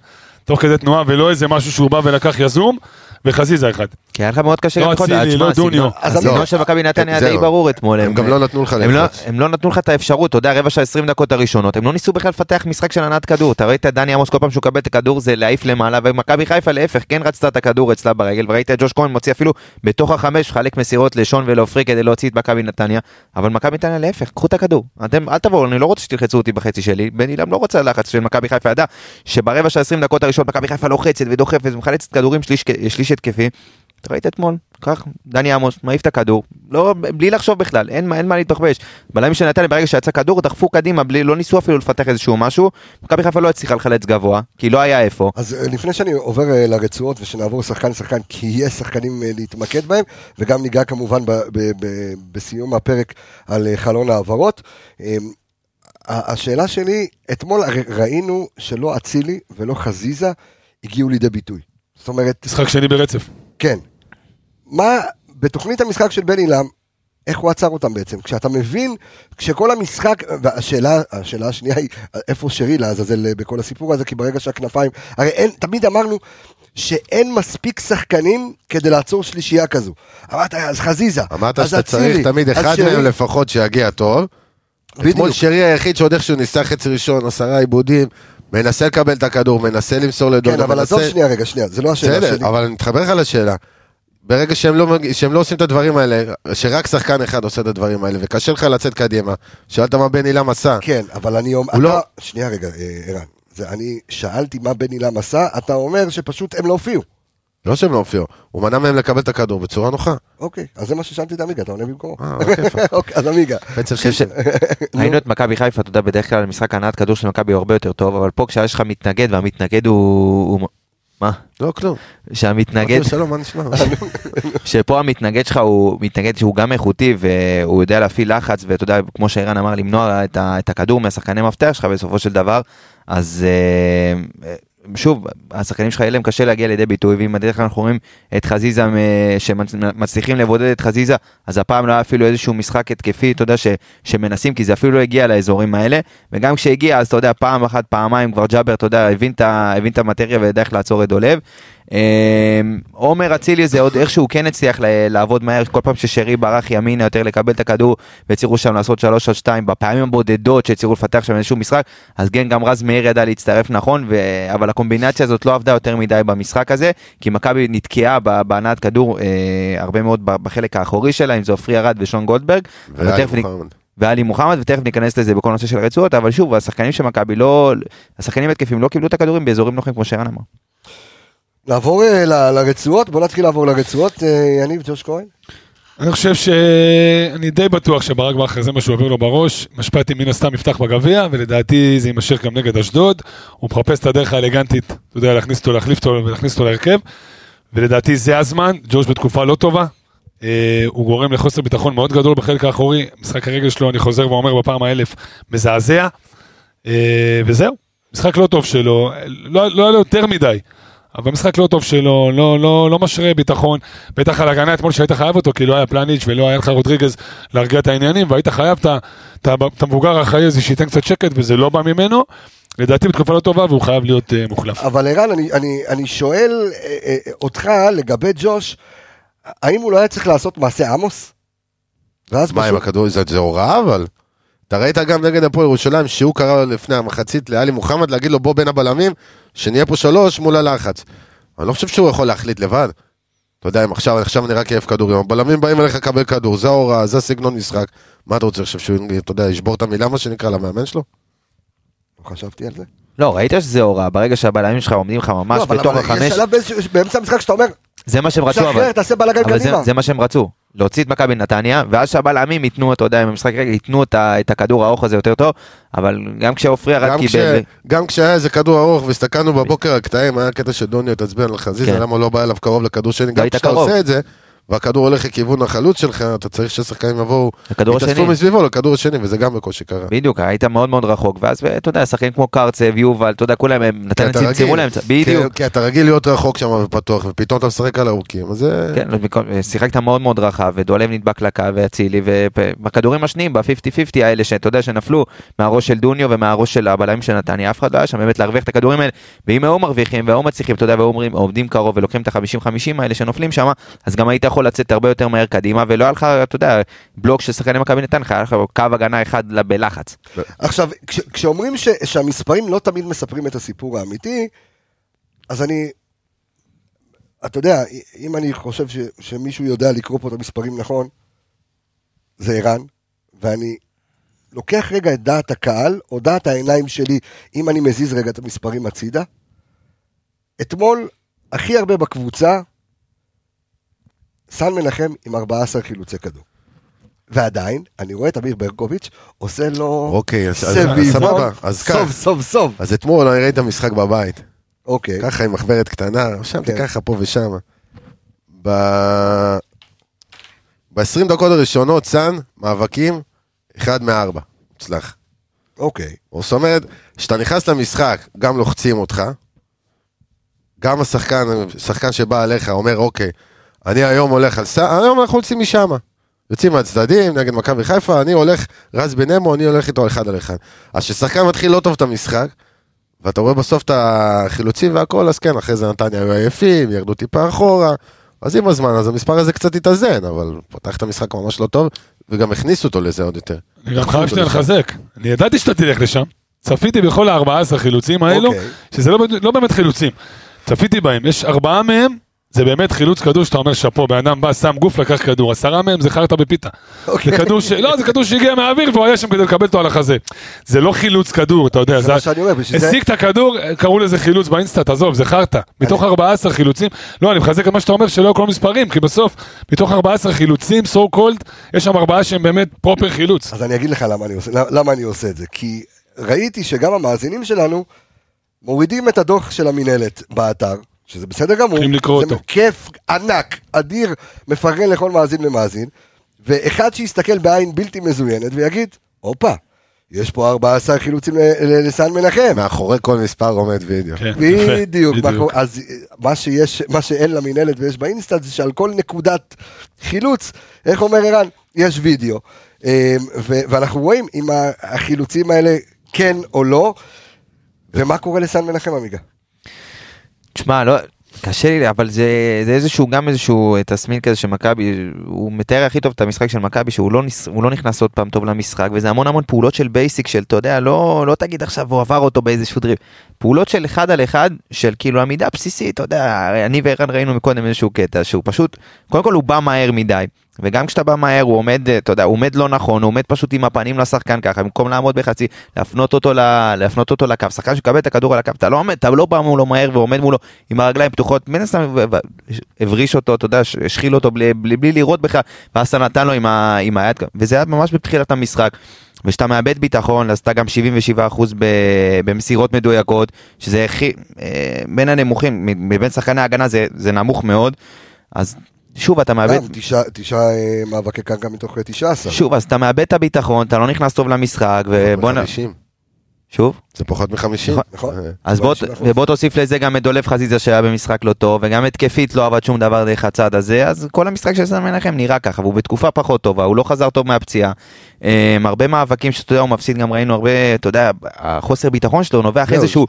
תוך כדי תנועה ולא איזה משהו שהוא בא ולקח יזום, וחזיזה אחד. כי היה לך מאוד קשה לא גם קודם. אצילי, תשמע, לא דוניו. אז הסגנון לא. של מכבי נתניה זהו. די ברור אתמול. הם גם לא נתנו לך הם לא, ללחוץ. הם לא נתנו לך את האפשרות, אתה יודע, רבע שעה 20 דקות הראשונות, הם לא ניסו בכלל לפתח משחק של הנעת כדור. אתה ראית את דני עמוס כל פעם שהוא מקבל את הכדור זה להעיף למעלה, ומכבי חיפה להפך, כן רצתה את הכדור אצלה ברגל, וראית את ג'וש כהן מוציא אפילו בתוך החמש, מחלק מסירות לשון ולעופרי כדי להוציא את מכבי נתניה, אבל מכבי נתניה להפך, קחו את הכדור. אתם, אל תבואו, אני לא רוצה שתלחצו אותי בחצי שלי, בן אילם לא רוצה לחץ של מכבי חיפה, ידע שברבע של 20 דקות הראשונות מכבי חיפה לוחצת ודוחפת ומחלצת כדורים שליש, שליש התקפי. אתה ראית אתמול, קח, דני עמוס, מעיף את הכדור, לא, בלי לחשוב בכלל, אין, אין מה להתבחבש. בלמים של נתניה ברגע שיצא כדור דחפו קדימה, בלי, לא ניסו אפילו לפתח איזשהו משהו, מכבי חיפה לא הצליחה לחלץ גבוה, כי לא היה איפה. אז אה, לפני שאני עובר אה, לרצועות ושנעבור שחקן שחקן, כי יש שחקנים אה, להתמקד בהם, וגם ניגע כמובן ב- ב- ב- בסיום הפרק על חלון העברות. השאלה שלי, אתמול ראינו שלא אצילי ולא חזיזה הגיעו לידי ביטוי. זאת אומרת, משחק שני ברצף. כן. מה, בתוכנית המשחק של בן עילם, איך הוא עצר אותם בעצם? כשאתה מבין, כשכל המשחק, והשאלה השאלה השנייה היא, איפה שרי לעזאזל בכל הסיפור הזה, כי ברגע שהכנפיים, הרי אין, תמיד אמרנו שאין מספיק שחקנים כדי לעצור שלישייה כזו. אמרת, אז חזיזה, אמרת אז שאתה צריך תמיד אחד שרי. מהם לפחות שיגיע טוב. בדיוק. אתמול שרי היחיד שעוד איכשהו ניסה חצי ראשון, עשרה עיבודים, מנסה לקבל את הכדור, מנסה למסור לדודו, כן, אבל עזוב מנסה... שנייה רגע, שנייה, זה לא השאלה שלי. בסדר, אבל אני מתחבר לך לשאלה. ברגע שהם לא, שהם לא עושים את הדברים האלה, שרק שחקן אחד עושה את הדברים האלה, וקשה לך לצאת קדימה, שאלת מה בן עילם עשה. כן, אבל אני אומר, הוא אתה, לא- שנייה רגע, אה, ערן, אני שאלתי מה בן אילם עשה, אתה אומר שפשוט הם לא הופיעו. לא שהם לא הופיעו, הוא מנע מהם לקבל את הכדור בצורה נוחה. אוקיי, אז זה מה ששאלתי את עמיגה, אתה עונה במקומו. אה, בכיף. אוקיי, אז עמיגה. בעצם ש- ראינו את מכבי חיפה, אתה יודע, בדרך כלל משחק הנעת כדור של מכבי הוא הרבה יותר טוב, אבל פה כשיש לך מתנגד והמתנגד הוא... מה? לא, כלום. שהמתנגד, שלום, מה נשמע? שפה המתנגד שלך הוא מתנגד שהוא גם איכותי והוא יודע להפעיל לחץ ואתה יודע כמו שערן אמר למנוע את, הכדור מהשחקני מפתח שלך בסופו של דבר אז אה, שוב השחקנים שלך יהיה להם קשה להגיע לידי ביטוי ואם בדרך כלל אנחנו רואים את חזיזה אה, שמצליחים לבודד את חזיזה אז הפעם לא היה אפילו איזשהו משחק התקפי אתה יודע ש, שמנסים כי זה אפילו לא הגיע לאזורים האלה וגם כשהגיע אז אתה יודע פעם אחת פעמיים כבר ג'אבר אתה יודע הבין את המטריה וידע איך לעצור את דולב. אה, עומר אצילי זה עוד איכשהו כן הצליח לעבוד מהר כל פעם ששרי ברח ימינה יותר לקבל את הכדור והצליחו שם לעשות 3 על 2 בפעמים הבודדות שהצליחו לפתח שם איזשהו משחק אז כן גם רז מאיר ידע להצטרף נכון ו... אבל הקומבינציה הזאת לא עבדה יותר מדי במשחק הזה כי מכבי נתקעה בהנעת כדור אה, הרבה מאוד בחלק האחורי שלה אם זה עופרי ארד ושון גולדברג ואלי מוחמד. ותכף ניכנס לזה בכל נושא של הרצועות אבל שוב השחקנים של מכבי לא השחקנים התקפים לא קיבלו את הכדורים באזורים נוחים כמו שערן אמר. נעבור אה, לרצועות, בוא נתחיל לעבור לרצועות. אה, יניב, ג'וש כהן. אני חושב שאני די בטוח שברק בכר זה מה שהוא עובר לו בראש, משפטי מן הסתם יפתח בגביע, ולדעתי זה יימשך גם נגד אשדוד. הוא מחפש את הדרך האלגנטית, אתה יודע, להכניס אותו, להחליף אותו ולהכניס אותו להרכב, ולדעתי זה הזמן, ג'וש בתקופה לא טובה. אה, הוא גורם לחוסר ביטחון מאוד גדול בחלק האחורי, משחק הרגל שלו, אני חוזר ואומר בפעם האלף, מזעזע. אה, וזהו, משחק לא טוב שלו, לא לא היה לו יותר מדי. אבל משחק לא טוב שלו, לא, לא, לא משרה ביטחון, בטח על הגנה אתמול שהיית חייב אותו, כי לא היה פלניץ' ולא היה לך רודריגז להרגיע את העניינים, והיית חייב את המבוגר האחראי הזה שייתן קצת שקט, וזה לא בא ממנו. לדעתי בתקופה לא טובה והוא חייב להיות uh, מוחלף. אבל ערן, אני, אני, אני שואל אה, אה, אותך לגבי ג'וש, האם הוא לא היה צריך לעשות מעשה עמוס? ואז מה עם. הכדור, זה זה הוראה אבל? אתה ראית גם נגד הפועל ירושלים שהוא קרא לפני המחצית לאלי מוחמד להגיד לו בוא בין הבלמים, שנהיה פה שלוש מול הלחץ. אני לא חושב שהוא יכול להחליט לבד. אתה יודע, אם עכשיו, עכשיו אני רק אעף כדורים, הבלמים באים אליך לקבל כדור, זה ההוראה, זה הסגנון משחק. מה אתה רוצה עכשיו שהוא, אתה יודע, ישבור את המילה מה שנקרא למאמן שלו? לא חשבתי על זה. לא ראית שזה הוראה ברגע שהבלמים שלך עומדים לך ממש לא, בתוך אבל יש החמש שלב באמצע המשחק שאתה אומר, זה מה שהם רצו אבל. שחרר, תעשה בלאגן אבל זה, קדימה. זה מה שהם רצו, להוציא את מכבי נתניה, ואז שהבלמים ייתנו, אתה יודע, במשחק רגע, ייתנו את, הכדור הארוך הזה יותר טוב, אבל גם כשעופרי כש, קיבל, גם כשהיה איזה כדור ארוך והסתכלנו בבוקר על קטעים, היה קטע שדוניו התעצבן על חזיזה, כן. למה לא בא אליו קרוב לכדור שני, גם כשאתה. עושה את זה, והכדור הולך לכיוון החלוץ שלך, אתה צריך ששחקנים יבואו, יתאספו השני. מסביבו לכדור השני, וזה גם בקושי קרה. בדיוק, היית מאוד מאוד רחוק, ואז אתה יודע, שחקנים כמו קרצב, יובל, אתה יודע, כולם, הם נתן צמצמו. להם, בדיוק. כי, אתה רגיל להיות רחוק שם ופתוח, ופתאום אתה משחק על ארוכים, אז זה... כן, שיחקת מאוד מאוד רחב, ודולב נדבק לקו, ואצילי, ובכדורים השניים, ב-50-50 האלה, שאתה יודע, שנפלו מהראש של דוניו ומהראש של הבלמים של נתניה, אף אחד לא היה שם באמת להרוויח את הכדורים האלה, ואם היו מרוויחים והיו מצליחים, אתה יודע, והיו עומדים קרוב ולוקחים את ה-50-50 האלה שנופלים שם, אז גם היית יכול לצאת הרבה יותר מהר קדימה, ולא היה לך, אתה יודע, בלוק של שחקני מכבי לך, היה לך קו הגנה אחד בלחץ. עכשיו, כש, כשאומרים ש, שהמספרים לא תמיד מספרים את הסיפור האמיתי, אז אני, אתה יודע, אם אני חושב ש, שמישהו יודע לקרוא פה את המספרים נכון, זה ערן, ואני לוקח רגע את דעת הקהל, או דעת העיניים שלי, אם אני מזיז רגע את המספרים הצידה. אתמול, הכי הרבה בקבוצה, סן מנחם עם 14 חילוצי כדור. ועדיין, אני רואה את אמיר ברקוביץ' עושה לו אוקיי, אז, אז, סביבון, סבבה, אז כך. סוף סוף. אז אתמול אני ראיתי את המשחק בבית, אוקיי. ככה עם מחברת קטנה, רשמתי כן. ככה פה ושם. ב... ב-20 דקות הראשונות, סאן, מאבקים, אחד מארבע, מוצלח. אוקיי. זאת אומרת, כשאתה נכנס למשחק, גם לוחצים אותך, גם השחקן, שחקן שבא עליך אומר, אוקיי, אני היום הולך על סאן, היום אנחנו יוצאים משם. יוצאים מהצדדים נגד מכבי חיפה, אני הולך, רז בן אמו, אני הולך איתו אחד על אחד. אז כששחקן מתחיל לא טוב את המשחק, ואתה רואה בסוף את החילוצים והכל, אז כן, אחרי זה נתניה היו עייפים, ירדו טיפה אחורה, אז עם הזמן, אז המספר הזה קצת התאזן, אבל פתח את המשחק ממש לא טוב, וגם הכניסו אותו לזה עוד יותר. אני גם חייב שנייה לחזק. אני ידעתי שאתה תלך לשם. צפיתי בכל ה-14 חילוצים האלו, אוקיי. שזה לא, לא באמת חילוצים. צפיתי בהם, יש ארבעה מהם, זה באמת חילוץ כדור שאתה אומר שאפו, בן אדם בא, שם גוף, לקח כדור, עשרה מהם זה חרטא בפיתה. אוקיי. זה כדור ש... לא, זה כדור שהגיע מהאוויר והוא היה שם כדי לקבל אותו על החזה. זה לא חילוץ כדור, אתה יודע, זה מה שאני אומר, בשביל זה- השיג את הכדור, קראו לזה חילוץ באינסטה, תעזוב, זה חרטא. מתוך 14 חילוצים, לא, אני מחזק את מה שאתה אומר, שלא כל מספרים, כי בסוף, מתוך 14 חילוצים, so called, יש שם ארבעה שהם באמת פרופר חילוץ. אז אני אגיד לך למה אני עושה, למה אני עושה את זה. כי ראיתי שגם המאזינים שלנו מורידים את הדוח של המינהלת באתר, שזה בסדר גמור. צריכים לקרוא זה אותו. כיף ענק, אדיר, מפרגן לכל מאזין ומאזין. ואחד שיסתכל בעין בלתי מזוינת ויגיד, הופה, יש פה 14 חילוצים לסן מנחם. מאחורי כל מספר עומד וידאו. כן, בדיוק, קורה- אז מה שיש, מה שאין למינהלת ויש ב InStat זה שעל כל נקודת חילוץ, איך אומר ערן, יש וידאו. ו- ואנחנו רואים אם החילוצים האלה כן או לא, ומה קורה לסאן מנחם עמיגה. תשמע, לא, קשה לי, אבל זה, זה איזשהו, גם איזשהו תסמין כזה שמכבי, הוא מתאר הכי טוב את המשחק של מכבי, שהוא לא, נס, לא נכנס עוד פעם טוב למשחק, וזה המון המון פעולות של basic, של, אתה יודע, לא, לא תגיד עכשיו הוא עבר אותו באיזשהו דריבל. פעולות של אחד על אחד, של כאילו עמידה בסיסית, אתה יודע, אני וערן ראינו מקודם איזשהו קטע, שהוא פשוט, קודם כל הוא בא מהר מדי. וגם כשאתה בא מהר הוא עומד, אתה יודע, הוא עומד לא נכון, הוא עומד פשוט עם הפנים לשחקן ככה, במקום לעמוד בחצי, להפנות אותו, ל, להפנות אותו לקו, שחקן שקבל את הכדור על הקו, אתה לא עומד, אתה לא בא מולו מהר ועומד מולו עם הרגליים פתוחות, מן הסתם הבריש אותו, אתה יודע, השחיל אותו בלי, בלי, בלי לראות בכלל, ואז אתה נתן לו עם, ה, עם היד, וזה היה ממש בתחילת המשחק. וכשאתה מאבד ביטחון, אז אתה גם 77% ב- במסירות מדויקות, שזה הכי, אה, בין הנמוכים, מבין שחקני ההגנה זה, זה נמוך מאוד, אז שוב אתה מאבד, גם תשעה תשעה, אה, מאבקי קרקע מתוך אה, 19. שוב, אז אתה מאבד את הביטחון, אתה לא נכנס טוב למשחק, ובוא נ... 50. שוב? זה פחות מ-50. נכון. אז בוא, ובוא תוסיף לזה גם את דולב חזיזה שהיה במשחק לא טוב, וגם התקפית לא עבד שום דבר דרך הצד הזה, אז כל המשחק של סן מנחם נראה ככה, והוא בתקופה פחות טובה, הוא לא חזר טוב מהפציעה. Um, הרבה מאבקים שאתה יודע, הוא מפסיד, גם ראינו הרבה, אתה יודע, החוסר ביטחון שלו נובע אחרי זה שהוא,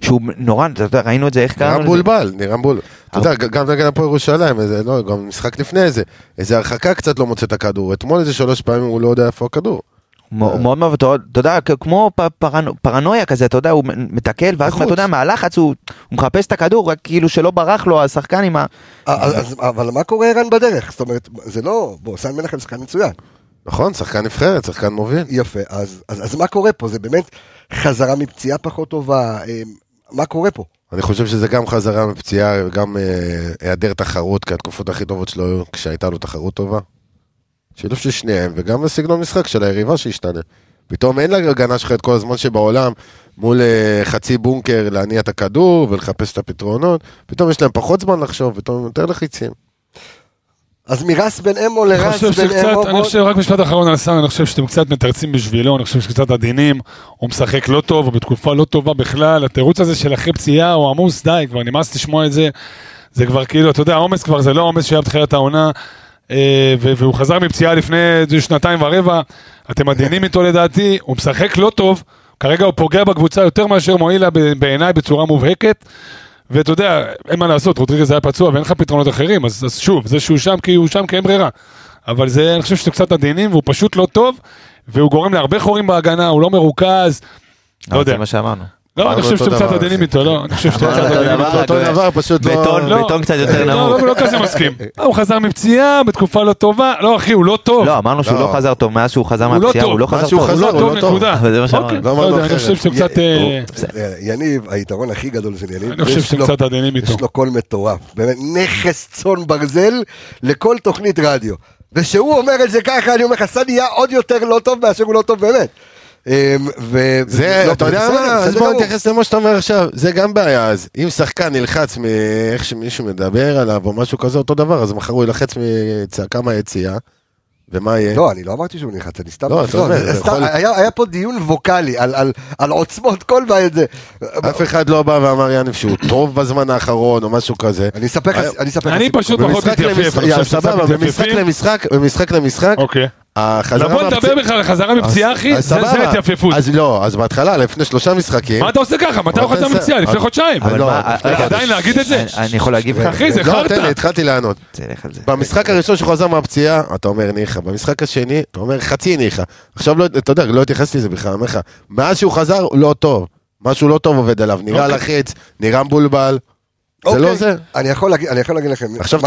שהוא נורא, אתה יודע, ראינו את זה, איך נראה קראנו לזה? מבולבל, נראה מבולבל. אתה יודע, גם נגד הפועל ירושלים, לא, גם משחק לפני זה, איזה הרחקה קצת לא מוצא את הכדור. אתמול איזה שלוש פעמים הוא לא יודע איפה הכדור. מ- מאוד מאוד, אתה יודע, כמו פרנויה כזה, אתה יודע, הוא מתקל, ואז. אתה יודע, מהלחץ הוא מחפש את הכדור, רק כאילו שלא ברח לו השחקן עם ה... אז- אז- אבל מה קורה ערן בדרך? זאת אומרת, זה לא, בוא, סן מנחם שחקן מצוין. נכון, שחקן נבחרת, שחקן מוביל. יפה, אז, אז, אז מה קורה פה? זה באמת חזרה מפציעה פחות טובה, אה, מה קורה פה? אני חושב שזה גם חזרה מפציעה וגם אה, היעדר תחרות, כי התקופות הכי טובות שלו היו כשהייתה לו תחרות טובה. שילוב של שניהם, וגם הסגנון משחק של היריבה שהשתנה. פתאום אין להגנה שלך את כל הזמן שבעולם מול אה, חצי בונקר להניע את הכדור ולחפש את הפתרונות, פתאום יש להם פחות זמן לחשוב, פתאום יותר לחיצים. אז מרס בן אמו לרס בן שקצת, אמו, אני חושב, רק משפט אחרון על סאן, אני חושב שאתם קצת מתרצים בשבילו, אני חושב שקצת עדינים, הוא משחק לא טוב, הוא בתקופה לא טובה בכלל, התירוץ הזה של אחרי פציעה, הוא עמוס, די, כבר נמאס לשמוע את זה, זה כבר כאילו, אתה יודע, העומס כבר זה לא העומס שהיה בתחילת העונה, והוא חזר מפציעה לפני שנתיים ורבע, אתם עדינים איתו לדעתי, הוא משחק לא טוב, כרגע הוא פוגע בקבוצה יותר מאשר מועיל לה ב- בעיניי בצורה מובהקת. ואתה יודע, אין מה לעשות, רודריגז היה פצוע ואין לך פתרונות אחרים, אז, אז שוב, זה שהוא שם כי הוא שם כי אין ברירה. אבל זה, אני חושב שאתם קצת עדינים והוא פשוט לא טוב, והוא גורם להרבה חורים בהגנה, הוא לא מרוכז. לא יודע. זה מה שאמרנו. לא, אני חושב שאתם קצת עדינים. איתו, לא, אני חושב שאתם קצת אותו עדינים דבר, איתו. אותו דבר, פשוט לא... בטון, לא. בטון קצת יותר לא, נמוך. לא, לא כזה מסכים. הוא חזר מפציעה בתקופה לא טובה, לא אחי, הוא לא טוב. לא, אמרנו שהוא לא. לא חזר טוב, מאז שהוא חזר לא מהפציעה. הוא לא חזר טוב. הוא לא טוב, לא. נקודה. זה מה שאמרנו. אוקיי, לא לא אני. חושב שאתם קצת... אה, אה, יניב, היתרון הכי גדול של יניב, אני חושב שאתם קצת עדינים איתו. יש לו קול מטורף, באמת נכס צאן ברזל לכל תוכנית רדיו. ושהוא אומר את זה ככה, אני אומר לך, נהיה עוד יותר לא טוב מאשר הוא לא טוב באמת. אמ, ו- זה, לא, אתה יודע מה, אז בוא גמור. נתייחס למה שאתה אומר עכשיו, זה גם בעיה, אז אם שחקן נלחץ מאיך שמישהו מדבר עליו או משהו כזה, אותו דבר, אז מחר הוא ילחץ מצעקה מהיציאה, ומה יהיה? לא, אני לא אמרתי שהוא נלחץ, אני סתם... לא, אתה אומר, יכול- היה היה פה דיון ווקאלי על- על- על עוצמות כל בעיה. זה. אף אחד לא בא ואמר יניב שהוא טוב בזמן האחרון או משהו כזה. אני אספר לך, אני לך. אני. פשוט פחות מתייפף, סבבה, במשחק. למשחק, במשחק למשחק, אוקיי. לבוא לדבר בכלל על חזרה מפציעה, אחי, זה. התייפפות. אז לא, אז בהתחלה, לפני שלושה משחקים, מה אתה עושה ככה? מתי הוא אבל חזר. מפציעה? לפני חודשיים. לא, עדיין להגיד את זה? אני- יכול להגיב לך? אחי, זה לא, חרטא. תן לי, התחלתי לענות. במשחק הראשון שהוא חזר מהפציעה, אתה אומר ניחא, במשחק השני, אתה אומר חצי ניחא. עכשיו, לא, אתה יודע, לא התייחסתי לזה בכלל, אני אומר לך, מאז שהוא חזר, הוא לא טוב. משהו לא טוב עובד עליו, נראה אוקיי. לחיץ, נראה מבולבל. זה אוקיי, לא זה. אני יכול להגיד- לכם. עכשיו אתה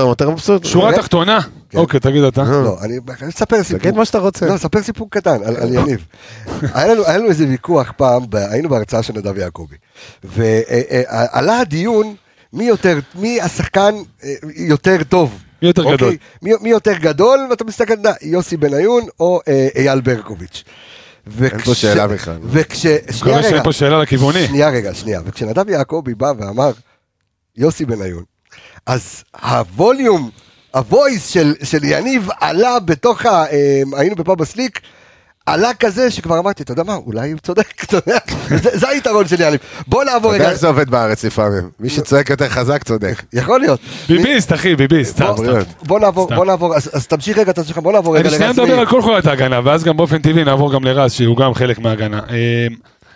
יותר- מבסוט? שורה רגע. תחתונה. כן. אוקיי, תגיד אתה. לא, אני אני אספר סיפור. תגיד מה שאתה רוצה. לא, אספר סיפור קטן על יניב. היה לנו- איזה ויכוח פעם, היינו בהרצאה של נדב יעקבי. ועלה הדיון מי יותר, מי השחקן אה, יותר טוב. מי יותר אוקיי? גדול? מי, מי יותר גדול, ואתה מסתכל, יוסי בניון או אה, אייל ברקוביץ'. אין פה שאלה בכלל. וכש... שנייה מקווה שאין רגע, פה שאלה לכיווני. שנייה רגע, שנייה. וכשנדב יעקבי בא ואמר, יוסי בניון, אז הווליום, הוויס של, של יניב עלה בתוך ה... אה, היינו בפאב הסליק, עלה כזה שכבר אמרתי, אתה יודע מה, אולי הוא צודק, אתה יודע, זה, זה היתרון של יניב. בוא נעבור אתה יודע רגע, איך זה עובד בארץ לפעמים. מי שצועק יותר חזק צודק. יכול להיות. ביביסט, אחי, ביביסט. סתם, סתם. בריאות. בוא נעבור. בוא נעבור, אז, תמשיך רגע את עצמך, בוא נעבור רגע אני שנייה לרז מדבר. על כל חולת ההגנה, ואז גם באופן טבעי נעבור גם לרז, שהוא גם חלק מההגנה.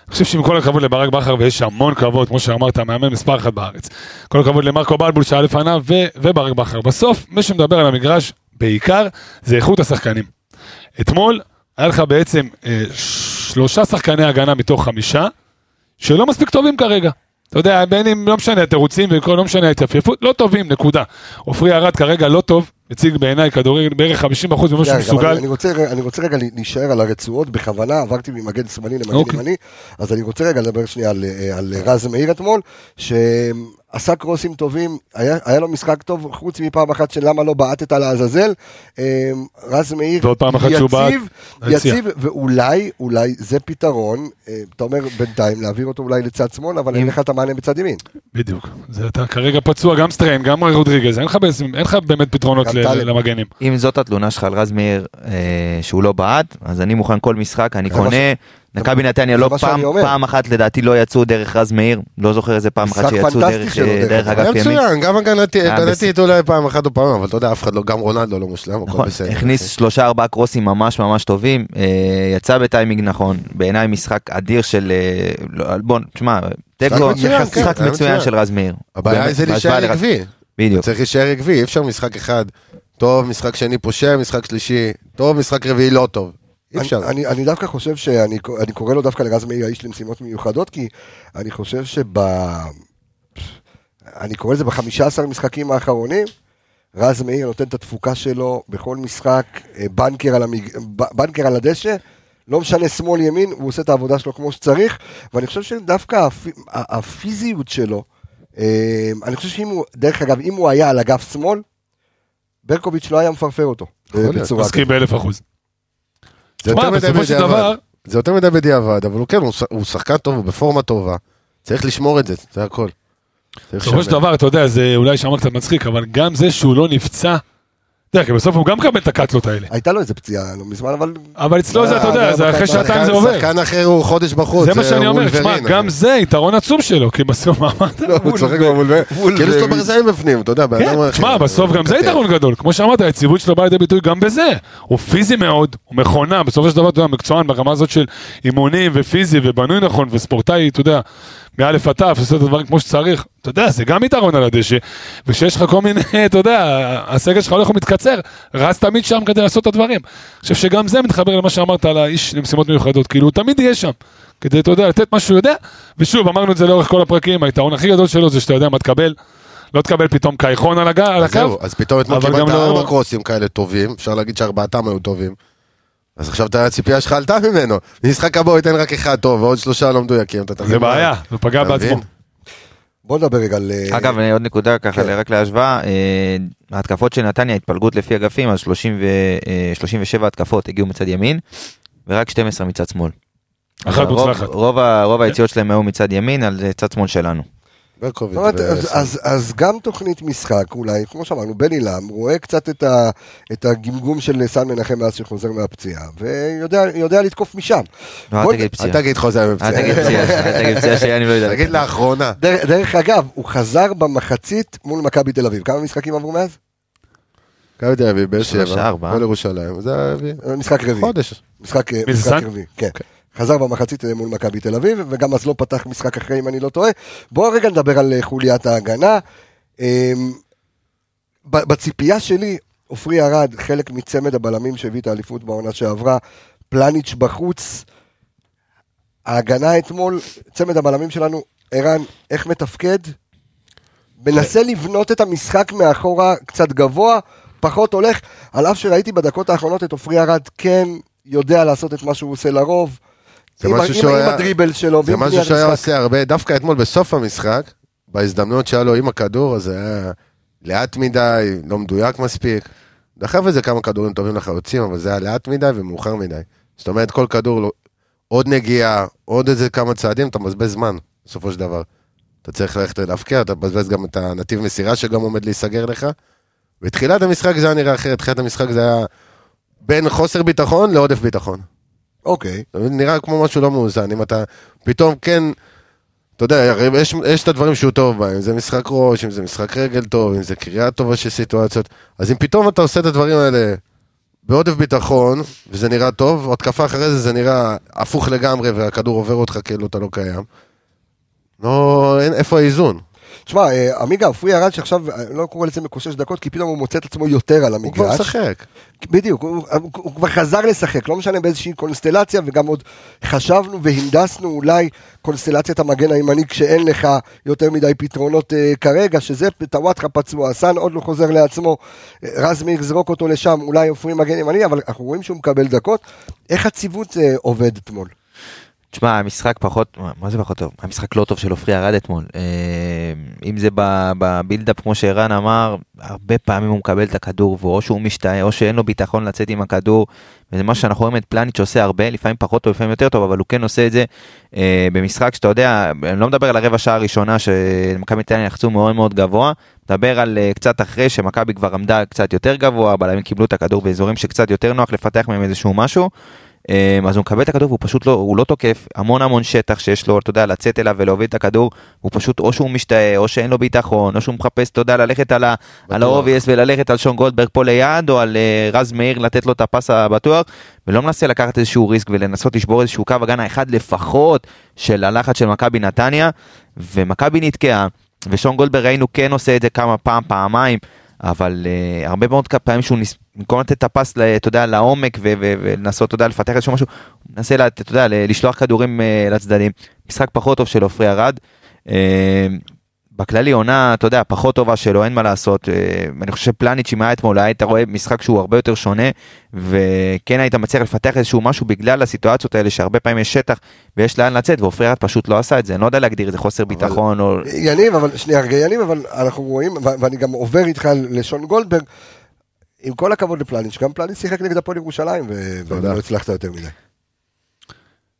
אני חושב שעם כל הכבוד לברק בכר, ויש המון כבוד, כמו שאמרת, מאמן מספר אחת בארץ. כל הכבוד למרקו בלבול שהיה לפניו, וברק בכר. בסוף, מי שמדבר על המגרש, בעיקר, זה איכות השחקנים. אתמול, היה לך בעצם אה, שלושה שחקני הגנה מתוך חמישה, שלא מספיק טובים כרגע. אתה יודע, בין אם לא משנה התירוצים לא משנה ההתייפייפות, לא טובים, נקודה. עופרי ארד כרגע לא טוב, הציג בעיניי כדורגל בערך 50% ממה שהוא אבל מסוגל. אני רוצה, אני רוצה רגע להישאר על הרצועות, בכוונה עברתי ממגן שמאלי למגן אוקיי. ימני, אז אני רוצה רגע לדבר שנייה על, אה, על רז מאיר אתמול, שעשה קרוסים טובים, היה, היה לו משחק טוב, חוץ מפעם אחת של למה לא בעטת לעזאזל, אה, רז מאיר ועוד פעם אחת שהוא בעט יציב. יציב, ואולי, אולי זה פתרון, אה, אתה אומר בינתיים להעביר אותו אולי לצד שמאל, אבל אין לך את המענה בצד ימין. בדיוק. זה אתה כרגע פצוע, גם סטריין, גם רודריגז, אין לך אין לך באמת פתרונות. למגנים. אם זאת התלונה שלך על רז מאיר אה, שהוא לא בעט, אז אני מוכן כל משחק, אני קונה. מכבי נתניה לא פעם. פעם אחת לדעתי לא יצאו דרך רז מאיר, לא זוכר איזה פעם אחת שיצאו דרך, אה, דרך. אגף ימין. מצוין, גם הגנתי- הגנתית אולי פעם אחת או פעם, אבל אתה יודע, אף אחד לא, גם רונלדו לא מושלם, הכל נכון, בסדר. הכניס שלושה ארבעה קרוסים ממש ממש טובים, אה, יצא בטיימינג נכון, בעיניי משחק אדיר של, אה, לא, בוא, תשמע, תיקו, מצוין, כן, משחק מצוין. של רז מאיר. הבעיה זה להישאר עקבי. בדיוק. צריך להישאר עקבי, אי אפשר משחק אחד טוב, משחק שני פושע, משחק שלישי טוב, משחק רביעי לא טוב. אי אפשר. אני, אני, אני דווקא חושב שאני אני קורא לו דווקא לרז מאיר האיש למשימות מיוחדות, כי אני חושב שב... אני קורא לזה בחמישה עשר משחקים האחרונים, רז מאיר נותן את התפוקה שלו בכל משחק, אה, בנקר על, המג... בנקר על הדשא, לא משנה שמאל ימין, הוא עושה את העבודה שלו כמו שצריך, ואני חושב שדווקא הפ... הפיזיות שלו, אה, אני חושב שאם הוא, דרך אגב, אם הוא היה על אגף שמאל, ברקוביץ' לא היה מפרפר אותו. יכול להיות. בצורה מסכים באלף אחוז. זה תשמע, בסופו של. דבר, זה יותר מדי בדיעבד, אבל הוא כן, הוא הוא שחקן טוב, הוא בפורמה טובה. צריך לשמור את זה, זה הכל. בסופו של. דבר, אתה יודע, זה אולי יישמע קצת מצחיק, אבל גם זה שהוא לא נפצע, אתה יודע, כי בסוף הוא גם מקבל את הקאטלות האלה. הייתה לו איזה פציעה לא מזמן, אבל אבל אצלו זה, אתה יודע, אה, זה אחרי שעתיים זה עובר. שחקן אחר הוא חודש בחוץ. זה מה שאני אומר, תשמע. גם זה יתרון עצום שלו, כי בסוף, מה אמרת? לא, הוא צוחק במולבר. כאילו יש לו ברזלים בפנים, אתה יודע, בן אדם כן. תשמע, בסוף גם זה כתף. יתרון גדול. כמו שאמרת, היציבות שלו באה לידי ביטוי גם בזה. הוא פיזי מאוד, הוא מכונה, בסופו של דבר, אתה יודע, מקצוען ברמה הזאת של אימונים ופיזי ובנוי נכון, וספורטאי, אתה יודע, מאלף עד תף, עושה את הדברים כמו שצריך. אתה יודע, זה גם יתרון על הדשא. וכשיש לך כל מיני, אתה יודע, הסגל שלך הולך ומתקצר, רץ תמיד שם כדי לעשות את הדברים. אני חושב שגם זה מתחבר למה שאמרת על האיש למשימות מיוחדות. כאילו, הוא תמיד יהיה שם. כדי, אתה יודע, לתת מה שהוא יודע. ושוב, אמרנו את זה לאורך כל הפרקים, היתרון הכי גדול שלו זה שאתה יודע מה תקבל. לא תקבל פתאום קייחון על אז זהו, הקו. אז פתאום אתמול קיבלת לא- ארבע קרוסים כאלה טובים, אפשר להגיד שארבעתם היו טובים. אז עכשיו הציפייה שלך עלתה ממנו. במשחק הבא הוא ייתן רק אחד טוב, ועוד שלושה לא מדויקים. זה? בעיה, הוא פגע בעצמו. בוא נדבר רגע על... אה, אגב, עוד נקודה ככה, כן. רק להשוואה, אה, ההתקפות של נתניה, התפלגות לפי אגפים, אז 30 ו- אה, 37 התקפות הגיעו מצד ימין, ורק 12 מצד שמאל. אחת מוצלחת. רוב ה- רוב היציאות שלהם היו מצד ימין, על אה, צד שמאל שלנו. ברקוביץ'. אז, אז, אז גם תוכנית משחק, אולי, כמו שאמרנו, בן עילם, רואה קצת את, ה, את הגמגום של סן מנחם מאז שחוזר מהפציעה, ויודע יודע לתקוף משם. לא, בוא אל תגיד פציעה. אל תגיד חוזר אל מפציעה. תגיד פציעה, אל תגיד פציעה שאני לא יודע. תגיד לאחרונה. דרך, דרך אגב, הוא חזר במחצית מול מכבי תל אביב. כמה משחקים עברו מאז? מכבי תל אביב, באר שבע. כל ירושלים, זה היה משחק רביעי. חודש. משחק, סן? רביעי, כן. חזר במחצית מול מכבי תל אביב, וגם אז לא פתח משחק אחרי, אם אני לא טועה. בואו רגע נדבר על אה, חוליית ההגנה. אמ, בציפייה שלי, עופרי ארד, חלק מצמד הבלמים שהביא את האליפות בעונה שעברה, פלניץ' בחוץ. ההגנה אתמול, צמד הבלמים שלנו, ערן, איך מתפקד? מנסה לבנות את המשחק מאחורה קצת גבוה, פחות הולך, על אף שראיתי בדקות האחרונות את עופרי ארד כן יודע לעשות את מה שהוא עושה לרוב. זה עם, משהו עם, שהוא עם היה- הדריבל שלו, זה משהו שהיה משחק. עושה הרבה, דווקא אתמול בסוף המשחק, בהזדמנות שהיה לו עם הכדור, אז זה היה לאט מדי, לא מדויק מספיק. דחף איזה כמה כדורים טובים לחלוצים, אבל זה היה לאט מדי ומאוחר מדי. זאת אומרת, כל כדור, לא- עוד נגיעה, עוד איזה כמה צעדים, אתה מבזבז זמן, בסופו של דבר. אתה צריך ללכת להפקיע, אתה מבזבז גם את הנתיב מסירה שגם עומד להיסגר לך. בתחילת המשחק זה היה נראה אחרת, תחילת המשחק זה היה בין חוסר ביטחון לעודף ביטחון. אוקיי? נראה כמו משהו לא מאוזן, אם אתה פתאום כן, אתה יודע, הרי יש, יש את הדברים שהוא טוב בהם, אם זה משחק ראש, אם זה משחק רגל טוב, אם זה קריאה טובה של סיטואציות, אז אם פתאום אתה עושה את הדברים האלה בעודף ביטחון, וזה נראה טוב, התקפה אחרי זה זה נראה הפוך לגמרי, והכדור עובר אותך כאילו אתה לא קיים. לא, אין, איפה האיזון? תשמע, אה, עמיגה, עופרי ארד שעכשיו, אה, לא קורא לזה מקושש דקות, כי פתאום הוא מוצא את עצמו יותר על הוא כבר המגרש. משחק. בדיוק, הוא, הוא, הוא כבר חזר לשחק, לא משנה באיזושהי קונסטלציה, וגם עוד חשבנו והנדסנו אולי קונסטלציית המגן הימני כשאין לך יותר מדי פתרונות אה, כרגע, שזה טוואטחה פצוע, סאן עוד לא חוזר לעצמו, אה, רז מאיר זרוק אותו לשם, אולי עופרי מגן ימני, אבל אנחנו רואים שהוא מקבל דקות. איך הציוות אה, עובד אתמול? תשמע, המשחק פחות, מה- זה פחות טוב? המשחק לא טוב של עופרי ארד אתמול. אה, אם זה בבילדאפ, כמו שערן אמר, הרבה פעמים הוא מקבל את הכדור, ואו שהוא משתאה, או שאין לו ביטחון לצאת עם הכדור. וזה מה שאנחנו רואים את פלניץ' עושה הרבה, לפעמים פחות טוב, לפעמים יותר טוב, אבל הוא כן עושה את זה אה, במשחק שאתה יודע, אני לא מדבר על הרבע שעה הראשונה שמכבי נתניה יחצו מאוד מאוד גבוה, מדבר על אה, קצת אחרי שמכבי כבר עמדה קצת יותר גבוה, הבלמים קיבלו את הכדור באזורים שקצת יותר נוח לפתח מהם איזשהו משהו. אמ, אז הוא מקבל את הכדור והוא פשוט לא, הוא לא תוקף, המון המון שטח שיש לו, אתה יודע, לצאת אליו ולהוביל את הכדור, הוא פשוט או שהוא משתאה, או שאין לו ביטחון, או שהוא מחפש, אתה יודע, ללכת על, ה- על ה-obvious וללכת על שון גולדברג פה ליד, או על אה, רז מאיר לתת לו את הפס הבטוח, ולא מנסה לקחת איזשהו ריסק ולנסות לשבור איזשהו קו הגנה אחד לפחות של הלחץ של מכבי נתניה, ומכבי נתקעה, ושון גולדברג ראינו כן עושה את זה כמה פעם, פעמיים, אבל uh, הרבה מאוד פעמים שהוא ניס... במקום לתת את הפס, אתה יודע, לעומק ולנסות, אתה יודע, לפתח איזשהו משהו, הוא מנסה, אתה יודע, לשלוח כדורים uh, לצדדים. משחק פחות טוב של עופרי ארד. Uh, בכללי עונה, אתה יודע, פחות טובה שלו, אין מה לעשות. Uh, אני חושב שפלניץ' אם היה אתמול, היית רואה משחק שהוא הרבה יותר שונה, וכן היית מצליח לפתח איזשהו משהו בגלל הסיטואציות האלה, שהרבה פעמים יש שטח ויש לאן לצאת, ועופרי ארד פשוט לא עשה את זה. אני לא יודע להגדיר איזה חוסר ביטחון או... יניב, אבל שנייה רגע, יניב, אבל אנחנו רואים, ואני גם עובר איתך לשון גולדברג, עם כל הכבוד לפלניץ', גם פלניץ' שיחק נגד הפועל ירושלים. ולא הצלחת יותר מדי.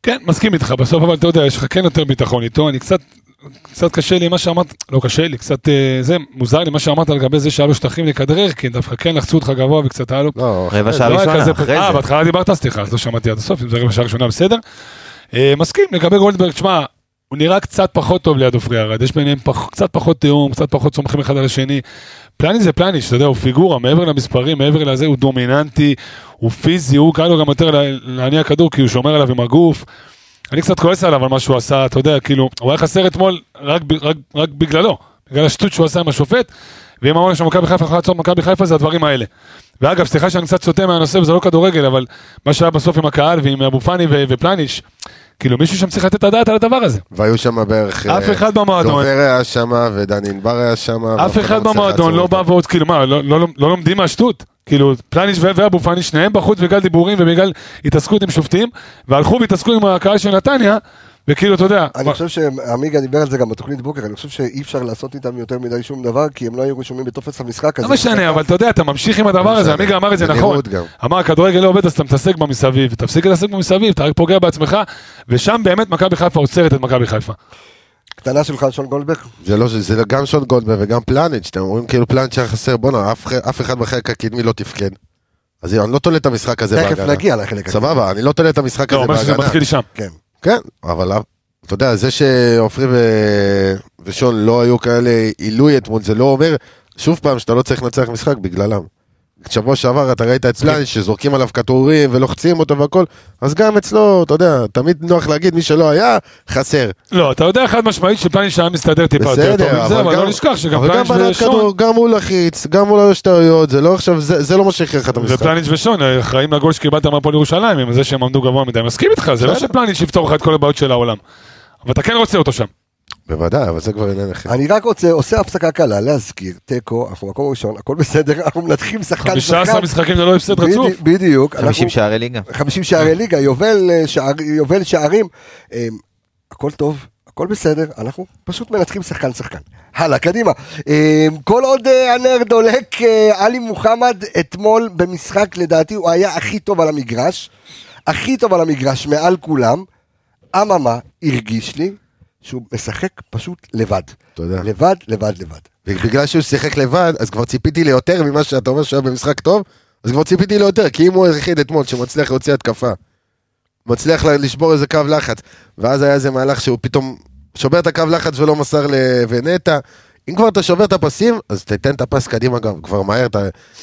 כן, מסכים איתך, בסוף אבל אתה יודע, יש לך כן יותר ביטחון איתו, אני קצת, קצת קשה לי מה שאמרת, לא קשה לי, קצת אה, זה, מוזר לי מה שאמרת לגבי זה שהיה לו שטחים לכדרר, כי דווקא כן לחצו אותך גבוה וקצת היה לו. לא, רבע זה שעה לא ראשונה, אחרי אה, זה. בהתחלה דיברת, סליחה, אז לא שמעתי עד הסוף, אם זה רבע שעה ראשונה בסדר. אה, מסכים, לגבי גולדברג, שמע, הוא נראה קצת פחות טוב ליד עופרי ארד, יש ביניהם פח- קצת פחות תיאום, קצת פחות סומכים אחד על השני. פלניש זה פלניש, אתה יודע, הוא פיגורה, מעבר למספרים, מעבר לזה, הוא דומיננטי, הוא פיזי, הוא קל לו גם יותר לה- להניע כדור, כי הוא שומר עליו עם הגוף. אני קצת כועס עליו על מה שהוא עשה, אתה יודע, כאילו, הוא היה חסר אתמול רק, רק, רק בגללו, בגלל השטות שהוא עשה עם השופט, ואם אמרנו שמכבי חיפה יכולה לעצור את מכבי חיפה זה הדברים האלה. ואגב, סליחה שאני קצת סוטה מהנושא וזה לא כדורגל, אבל מה שהיה בסוף עם הקהל ועם אבו פאני ו- ופלניש, כאילו מישהו שם צריך לתת את הדעת על הדבר הזה. והיו שם בערך... אף אה, אחד במועדון. דובר היה שם, ודני ענבר היה שם. אף אחד במועדון לא בא ועוד, כאילו מה, לא- לא לא לומדים מהשטות. כאילו, פלניש ואבו פאני, שניהם בחוץ בגלל דיבורים ובגלל התעסקות עם שופטים, והלכו והתעסקו עם הקהל של נתניה, וכאילו, אתה יודע, אני חושב שעמיגה דיבר על זה גם בתוכנית בוקר, אני חושב שאי אפשר לעשות איתם יותר מדי שום דבר, כי הם לא היו רשומים בטופס המשחק הזה. לא משנה, אבל אתה יודע, אתה ממשיך עם הדבר הזה, משנה. עמיגה אמר את זה נכון. אמר, הכדורגל לא עובד, אז אתה מתעסק במסביב, תפסיק להתעסק במסביב, אתה רק פוגע בעצמך, ושם באמת מכבי חיפה עוצרת את מכבי חיפה. קטנה שלך על שון גולדברג? זה לא, זה גם שון גולדברג וגם פלניץ', אתם אומרים כאילו פלניץ' היה חסר, בואנה, אף, אף אחד בחלק הקדמי לא תפקד. אז אני לא תולה את המשחק הזה תכף בהגנה. נגיע לחלק הקדמי. סבבה, אני לא תולה את המשחק לא, הזה אומר שזה בהגנה. מתחיל שם. כן. כן, אבל אתה יודע, זה שעופרי ו... ושון לא היו כאלה עילוי אתמול, זה לא אומר, שוב פעם, שאתה לא צריך לנצח משחק בגללם. שבוע שעבר אתה ראית את פלניץ' שזורקים עליו כדורים ולוחצים אותו והכל, אז גם אצלו, אתה יודע, תמיד נוח להגיד מי שלא היה, חסר. לא, אתה יודע חד משמעית שפלניץ' היה מסתדר טיפה יותר טוב עם זה, אבל גם- לא נשכח שגם אבל בנת ושון, כדור, גם הוא לחיץ, גם הוא לא יש טעויות, זה לא עכשיו, זה לא מה שהכריע לך את המשחק. ופלניץ' ושון אה, אחראים לגול שקיבלת מהפועל ירושלים, עם זה שהם עמדו גבוה מדי. מסכים איתך, זה לא בסדר. שפלניץ' יפתור לך את כל הבעיות של העולם. אבל אתה כן רוצה אותו שם. בוודאי, אבל זה כבר עניין אחר. אני רק רוצה, עושה הפסקה קלה, להזכיר, תיקו, אנחנו מקום ראשון, הכל בסדר, אנחנו מנתחים שחקן 15 שחקן. משחקים זה לא הפסד רצוף. בדי- בדיוק. 50 אנחנו- שערי ליגה. 50 שערי ליגה, יובל, אה, שערים, אה, הכל טוב, הכל בסדר, אנחנו פשוט מנתחים שחקן שחקן. הלאה, קדימה. אה, כל עוד אה, הנר דולק, אה, עלי מוחמד אתמול במשחק, לדעתי הוא היה הכי טוב על המגרש, הכי טוב על המגרש מעל כולם. אממה, הרגיש לי שהוא משחק פשוט לבד. תודה. לבד, לבד, לבד. ובגלל שהוא שיחק לבד, אז כבר ציפיתי ליותר ממה שאתה אומר שהיה במשחק טוב, אז כבר ציפיתי ליותר, כי אם הוא היחיד אתמול שמצליח להוציא התקפה, מצליח לשבור איזה קו לחץ, ואז היה איזה מהלך שהוא פתאום שובר את הקו לחץ ולא מסר לוונטה, אם כבר אתה שובר את הפסים, אז תתן את הפס קדימה גם, כבר מהר, אתה...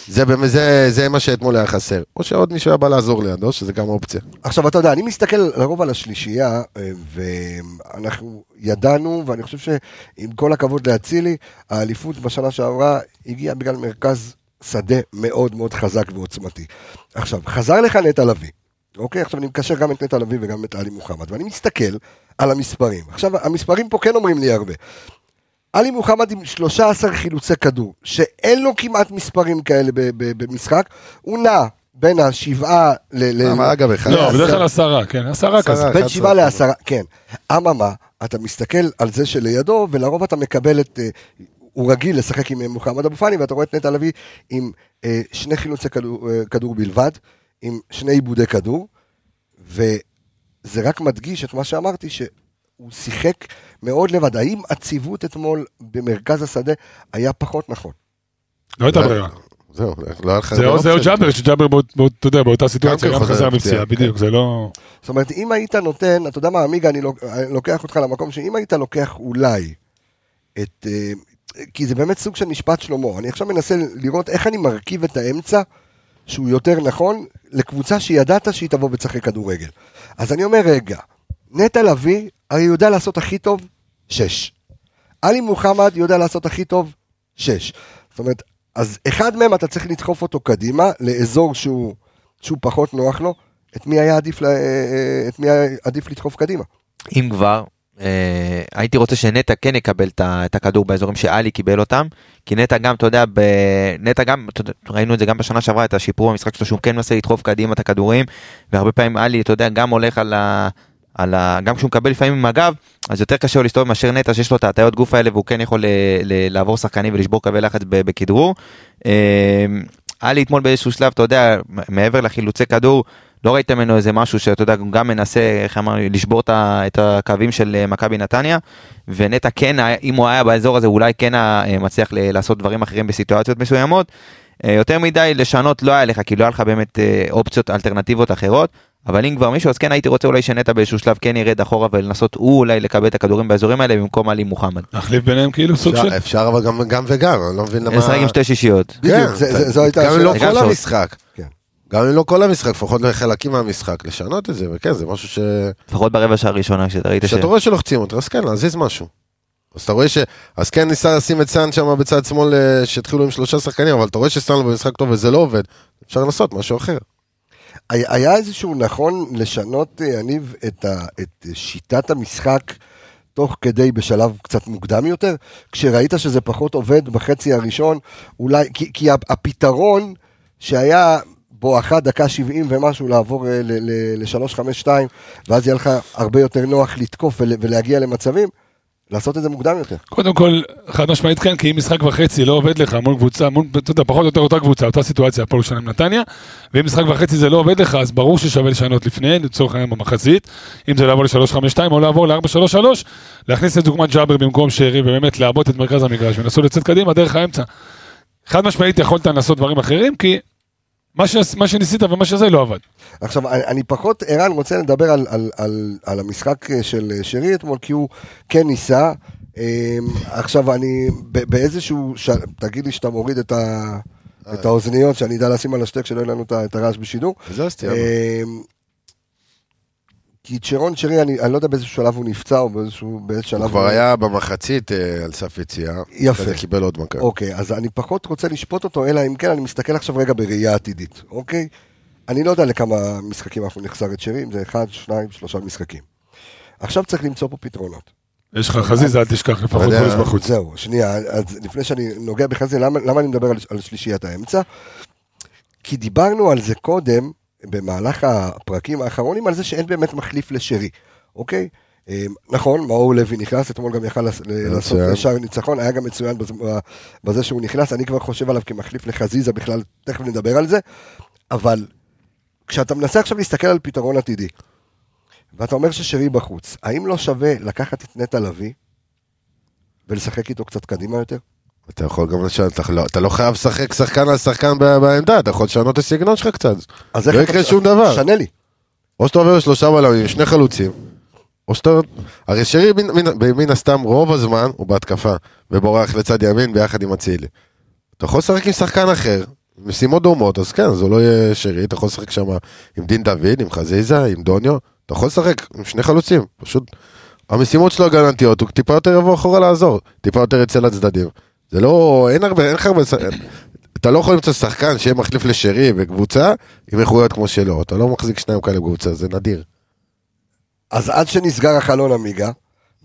זה, זה, זה מה שאתמול היה חסר. או שעוד מישהו היה בא לעזור לידו, שזה גם אופציה. עכשיו, אתה יודע, אני מסתכל לרוב על השלישייה, אה, ואנחנו ידענו, ואני חושב שעם כל הכבוד לאצילי, האליפות בשנה שעברה הגיעה בגלל מרכז שדה מאוד מאוד חזק ועוצמתי. עכשיו, חזר לך נטע לביא, אוקיי? עכשיו אני מקשר גם את נטע לביא וגם את עלי מוחמד, ואני מסתכל על המספרים. עכשיו, המספרים פה כן אומרים לי הרבה. עלי מוחמד עם 13 חילוצי כדור, שאין לו כמעט מספרים כאלה במשחק, הוא נע בין השבעה ל... ל- אבל אגב, אחד... לא. בדרך כלל עשרה, כן, עשרה. כזה. בין 11 שבעה לעשרה, כן. אממה, אתה מסתכל על זה שלידו, ולרוב אתה מקבל את... אה, הוא רגיל לשחק עם אה, מוחמד אבו פאני, ואתה רואה את נטע לביא עם אה, שני חילוצי כדור, אה, כדור בלבד, עם שני עיבודי כדור, וזה רק מדגיש את מה שאמרתי, שהוא שיחק מאוד לבד. האם הציוות אתמול במרכז השדה היה פחות נכון? לא הייתה ברירה. זהו, לא היה לך... זה או אופציות. ג'אבר, שג'אבר, אתה יודע, באותה סיטואציה, כן גם חזר מפציעה, בדיוק, זה לא... זאת אומרת, אם היית נותן, אתה יודע מה, עמיגה, אני לוקח אותך למקום שאם היית לוקח אולי את... אה, כי זה באמת סוג של משפט שלמה. אני עכשיו מנסה לראות איך אני מרכיב את האמצע שהוא יותר נכון לקבוצה שידעת שהיא תבוא ותשחק כדורגל. אז אני אומר, רגע, נטע לביא הרי יודע לעשות הכי טוב, שש. עלי מוחמד יודע לעשות הכי טוב, שש. זאת אומרת, אז אחד מהם אתה צריך לדחוף אותו קדימה, לאזור שהוא, שהוא פחות נוח לו. את מי היה עדיף, ל- אה, אה, את מי היה עדיף לדחוף קדימה? אם כבר, אה, הייתי רוצה שנטע כן יקבל את הכדור באזורים שאלי קיבל אותם, כי נטע גם, אתה יודע, ב- נטע גם, ראינו את זה גם בשנה שעברה, את השיפור במשחק שלו, שהוא כן מנסה לדחוף קדימה את הכדורים, והרבה פעמים אלי, אתה יודע, גם הולך על ה... על ה... גם כשהוא מקבל לפעמים עם הגב, אז יותר קשה לו להסתובב מאשר נטע שיש לו את ההטיות גוף האלה והוא כן יכול ל... ל... לעבור שחקנים ולשבור קווי לחץ. בכדרור. אה, עלי אתמול באיזשהו שלב, אתה יודע, מעבר לחילוצי כדור, לא ראית ממנו איזה משהו שאתה יודע, הוא גם מנסה, איך אמרנו, לשבור את ה- את הקווים של אה, מכבי נתניה, ונטע כן, היה- אם הוא היה באזור הזה, אולי כן היה אה, מצליח ל- לעשות דברים אחרים בסיטואציות מסוימות. אה, יותר מדי לשנות לא היה לך, כי לא היה לך באמת אופציות אלטרנטיבות אחרות, אבל אם כבר מישהו, אז כן הייתי רוצה אולי שנטע באיזשהו שלב כן ירד אחורה ולנסות הוא אולי לקבל את הכדורים באזורים האלה במקום עלי מוחמד. להחליף ביניהם כאילו סוג של... אפשר- אבל גם- גם וגם, אני לא מבין למה... לשחק עם שתי שישיות. בדיוק, כן, זה- אתה- זה- זו הייתה גם אם השאלה. לא זה גם כל שעות. המשחק. כן. גם אם לא כל המשחק, לפחות לחלקים מהמשחק, לשנות את זה, וכן, זה משהו ש... לפחות ברבע שעה הראשונה כשאתה ראית ש... כשאתה רואה שלוחצים אותו, אז כן, להזיז משהו. אז אתה רואה ש... אז כן ניסה לשים את סאן שם בצד שמאל, אה, שהתחילו עם שלושה שחקנים, אבל אתה רואה שסאן לא במשחק טוב וזה לא עובד, אפשר לנסות משהו אחר. היה איזשהו נכון לשנות, אה, יניב, את, ה, את שיטת המשחק תוך כדי בשלב קצת מוקדם יותר? כשראית שזה פחות עובד בחצי הראשון, אולי, כי, כי הפתרון שהיה בואכה דקה 70 ומשהו לעבור אה, ל-352, ואז יהיה לך הרבה יותר נוח לתקוף ול, ולהגיע למצבים, לעשות את זה מוקדם יותר. קודם כל, חד משמעית כן, כי אם משחק וחצי לא עובד לך מול קבוצה, מול, אתה יודע, פחות או יותר אותה קבוצה, אותה סיטואציה, הפועל ירושלים נתניה, ואם משחק וחצי זה לא עובד לך, אז ברור ששווה לשנות לפני, לצורך העניין במחצית, אם זה לעבור ל-352 או לעבור ל-433, להכניס את דוגמת ג'אבר במקום שרי, ובאמת לעבות את מרכז המגרש, ונסו לצאת קדימה דרך האמצע. חד משמעית יכולת לנסות דברים אחרים, כי מה, ש... מה שניסית ומה שזה לא עבד. עכשיו, אני, אני פחות, ערן, רוצה לדבר על, על, על, על המשחק אה, של אה, שרי אתמול, כי הוא כן ניסה. אמ, עכשיו, אני ב- באיזשהו, ש... תגיד לי שאתה מוריד את, ה... את האוזניות, שאני אדע לשים על השטק שלא יהיה לנו את הרעש בשידור. זה הסטייה. כי צ'רון שרי, אני, אני לא יודע באיזה שלב הוא נפצע או באיזשהו, באיזה שלב הוא כבר היה במחצית אה, על סף יציאה. יפה. אחרי זה קיבל עוד מכה. אוקיי, אז אני פחות רוצה לשפוט אותו, אלא אם כן, אני מסתכל עכשיו רגע בראייה עתידית, אוקיי? אני לא יודע לכמה משחקים אנחנו נחסר את שרי, אם זה אחד, שניים, שלושה משחקים. עכשיו צריך למצוא פה פתרונות. יש לך חזיזה, אל תשכח, לפחות חודש בחוץ. זהו, שנייה, אז לפני שאני נוגע בחזי, למה, למה אני מדבר על, על שלישיית האמצע? כי דיברנו על זה קודם, במהלך הפרקים האחרונים, על זה שאין באמת מחליף לשרי, אוקיי? אה, נכון, מאור לוי נכנס, אתמול גם יכל לעשות מצוין. שער ניצחון, היה גם מצוין בזה שהוא נכנס, אני כבר חושב עליו כמחליף לחזיזה בכלל, תכף נדבר על זה, אבל כשאתה מנסה עכשיו להסתכל על פתרון עתידי, ואתה אומר ששרי בחוץ, האם לא שווה לקחת את נטע לביא ולשחק איתו קצת קדימה יותר? אתה יכול גם לשנות, אתה לא- אתה לא חייב לשחק שחקן על שחקן בעמדה, אתה יכול לשנות את הסגנון שלך קצת. אז לא יקרה שום דבר. שנה לי. או שאתה עובר לשלושה בלמים, שני חלוצים, או שאתה... הרי שרי מן, הסתם רוב הזמן הוא בהתקפה, ובורח לצד ימין ביחד עם אצילי. אתה יכול לשחק עם שחקן אחר, משימות דומות, אז כן, זה לא יהיה שרי, אתה יכול לשחק שם עם דין דוד, עם חזיזה, עם דוניו, אתה יכול לשחק עם שני חלוצים, פשוט... המשימות שלו הגנתיות, הוא טיפה יותר יבוא אחורה לעזור, טיפה יותר יצא לצדדים. זה לא, אין הרבה, אין לך הרבה, אתה לא יכול למצוא שחקן שיהיה מחליף לשרי בקבוצה עם איכויות כמו שלו, אתה לא מחזיק שניים כאלה בקבוצה, זה נדיר. אז עד שנסגר החלון עמיגה,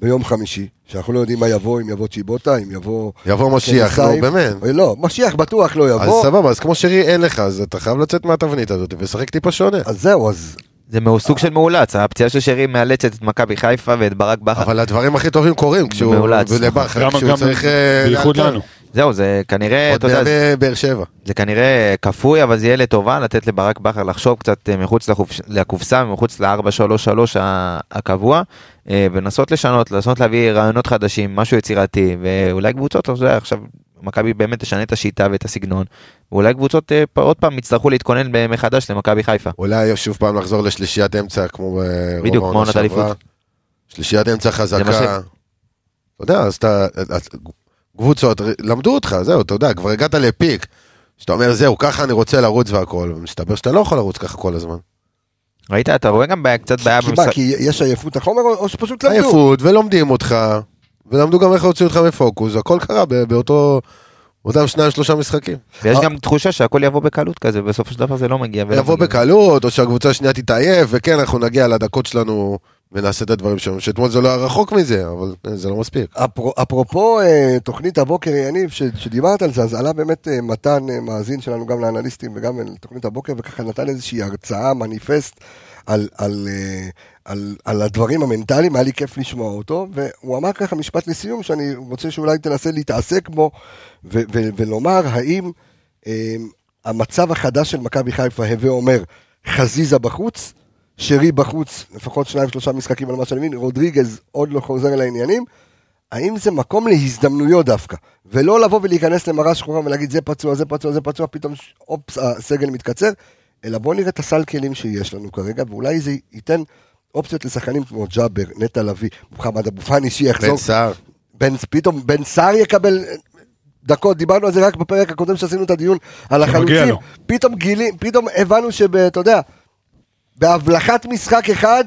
ביום חמישי, שאנחנו לא יודעים מה יבוא, אם יבוא צ'יבוטה, אם יבוא... יבוא משיח, קניסיים. באמת. לא, משיח בטוח לא אז יבוא. סבבה, אז כמו שרי אין לך, אז אתה חייב לצאת מהתבנית הזאת ולשחק טיפה שונה. אז זהו, אז... זה מאו- סוג של מאולץ, הפציעה של שרי מאלצת את מכבי חיפה ואת ברק בכר. אבל הדברים הכי טובים קורים כשהוא... מאולץ, ולבכר, גם, כשהוא צריך... אה, בייחוד. לנו. זהו, זה כנראה, עוד בימי באר שבע. זה כנראה כפוי, אבל זה יהיה לטובה לתת לברק בכר לחשוב קצת אה, מחוץ לקופסה, מחוץ ל-4-3-3 הקבוע, אה, ולנסות לשנות, לנסות להביא רעיונות חדשים, משהו יצירתי, ואולי קבוצות, עכשיו מכבי באמת תשנה את השיטה ואת הסגנון, ואולי קבוצות אה, עוד פעם יצטרכו להתכונן מחדש למכבי חיפה. אולי שוב פעם לחזור לשלישיית אמצע כמו ברוב כמו העונה שעברה. שלישיית אמצע חזקה. אתה יודע, אז אתה... את- קבוצות, למדו אותך, זהו, אתה יודע, כבר הגעת לפיק. שאתה אומר, זהו, ככה אני רוצה לרוץ והכל, ומסתבר שאתה לא יכול לרוץ ככה כל הזמן. ראית, אתה רואה גם בעיה- קצת בעיה במשחק. כי יש עייפות החומר, או שפשוט למדו? עייפות, ולומדים אותך, ולמדו גם איך להוציא אותך מפוקוס, הכל קרה באותו... אותם שניים שלושה משחקים. ויש גם תחושה שהכל יבוא בקלות כזה, בסופו של דבר זה לא מגיע. יבוא. בקלות, או שהקבוצה השנייה תתעייף, וכן, אנחנו נגיע לדקות שלנו ונעשה את הדברים שלנו, שאתמול זה לא היה רחוק מזה, אבל אה, זה לא מספיק. אפרו- אפרופו אה, תוכנית הבוקר, יניב, שדיברת על זה, אז עלה באמת אה, מתן, אה, מאזין שלנו גם לאנליסטים וגם לתוכנית הבוקר, וככה נתן איזושהי הרצאה, מניפסט, על, על, אה, על, על הדברים המנטליים, היה לי כיף לשמוע אותו, והוא אמר ככה משפט לסיום, שאני רוצה שאולי תנסה להתעסק בו, ו- ו- ולומר האם אה, המצב החדש של מכבי חיפה, הווה אומר, חזיזה בחוץ, שרי בחוץ, לפחות שניים שלושה משחקים על מה שאני מבין, רודריגז עוד לא חוזר לעניינים, האם זה מקום להזדמנויות דווקא, ולא לבוא ולהיכנס למראה שחורה ולהגיד זה פצוע, זה פצוע, זה פצוע, פתאום אופס, הסגל מתקצר, אלא בוא נראה את הסל כלים שיש לנו כרגע, ואולי זה ייתן אופציות לשחקנים כמו ג'אבר, נטע לביא, מוחמד אבו פאני שיחזור, בן סער, בן, פתאום בן סער יקבל דקות, דיברנו על זה רק בפרק הקודם שעשינו את הדיון על החלוצים, לו. פתאום גילים, פתאום הבנו שאתה יודע, בהבלחת משחק אחד,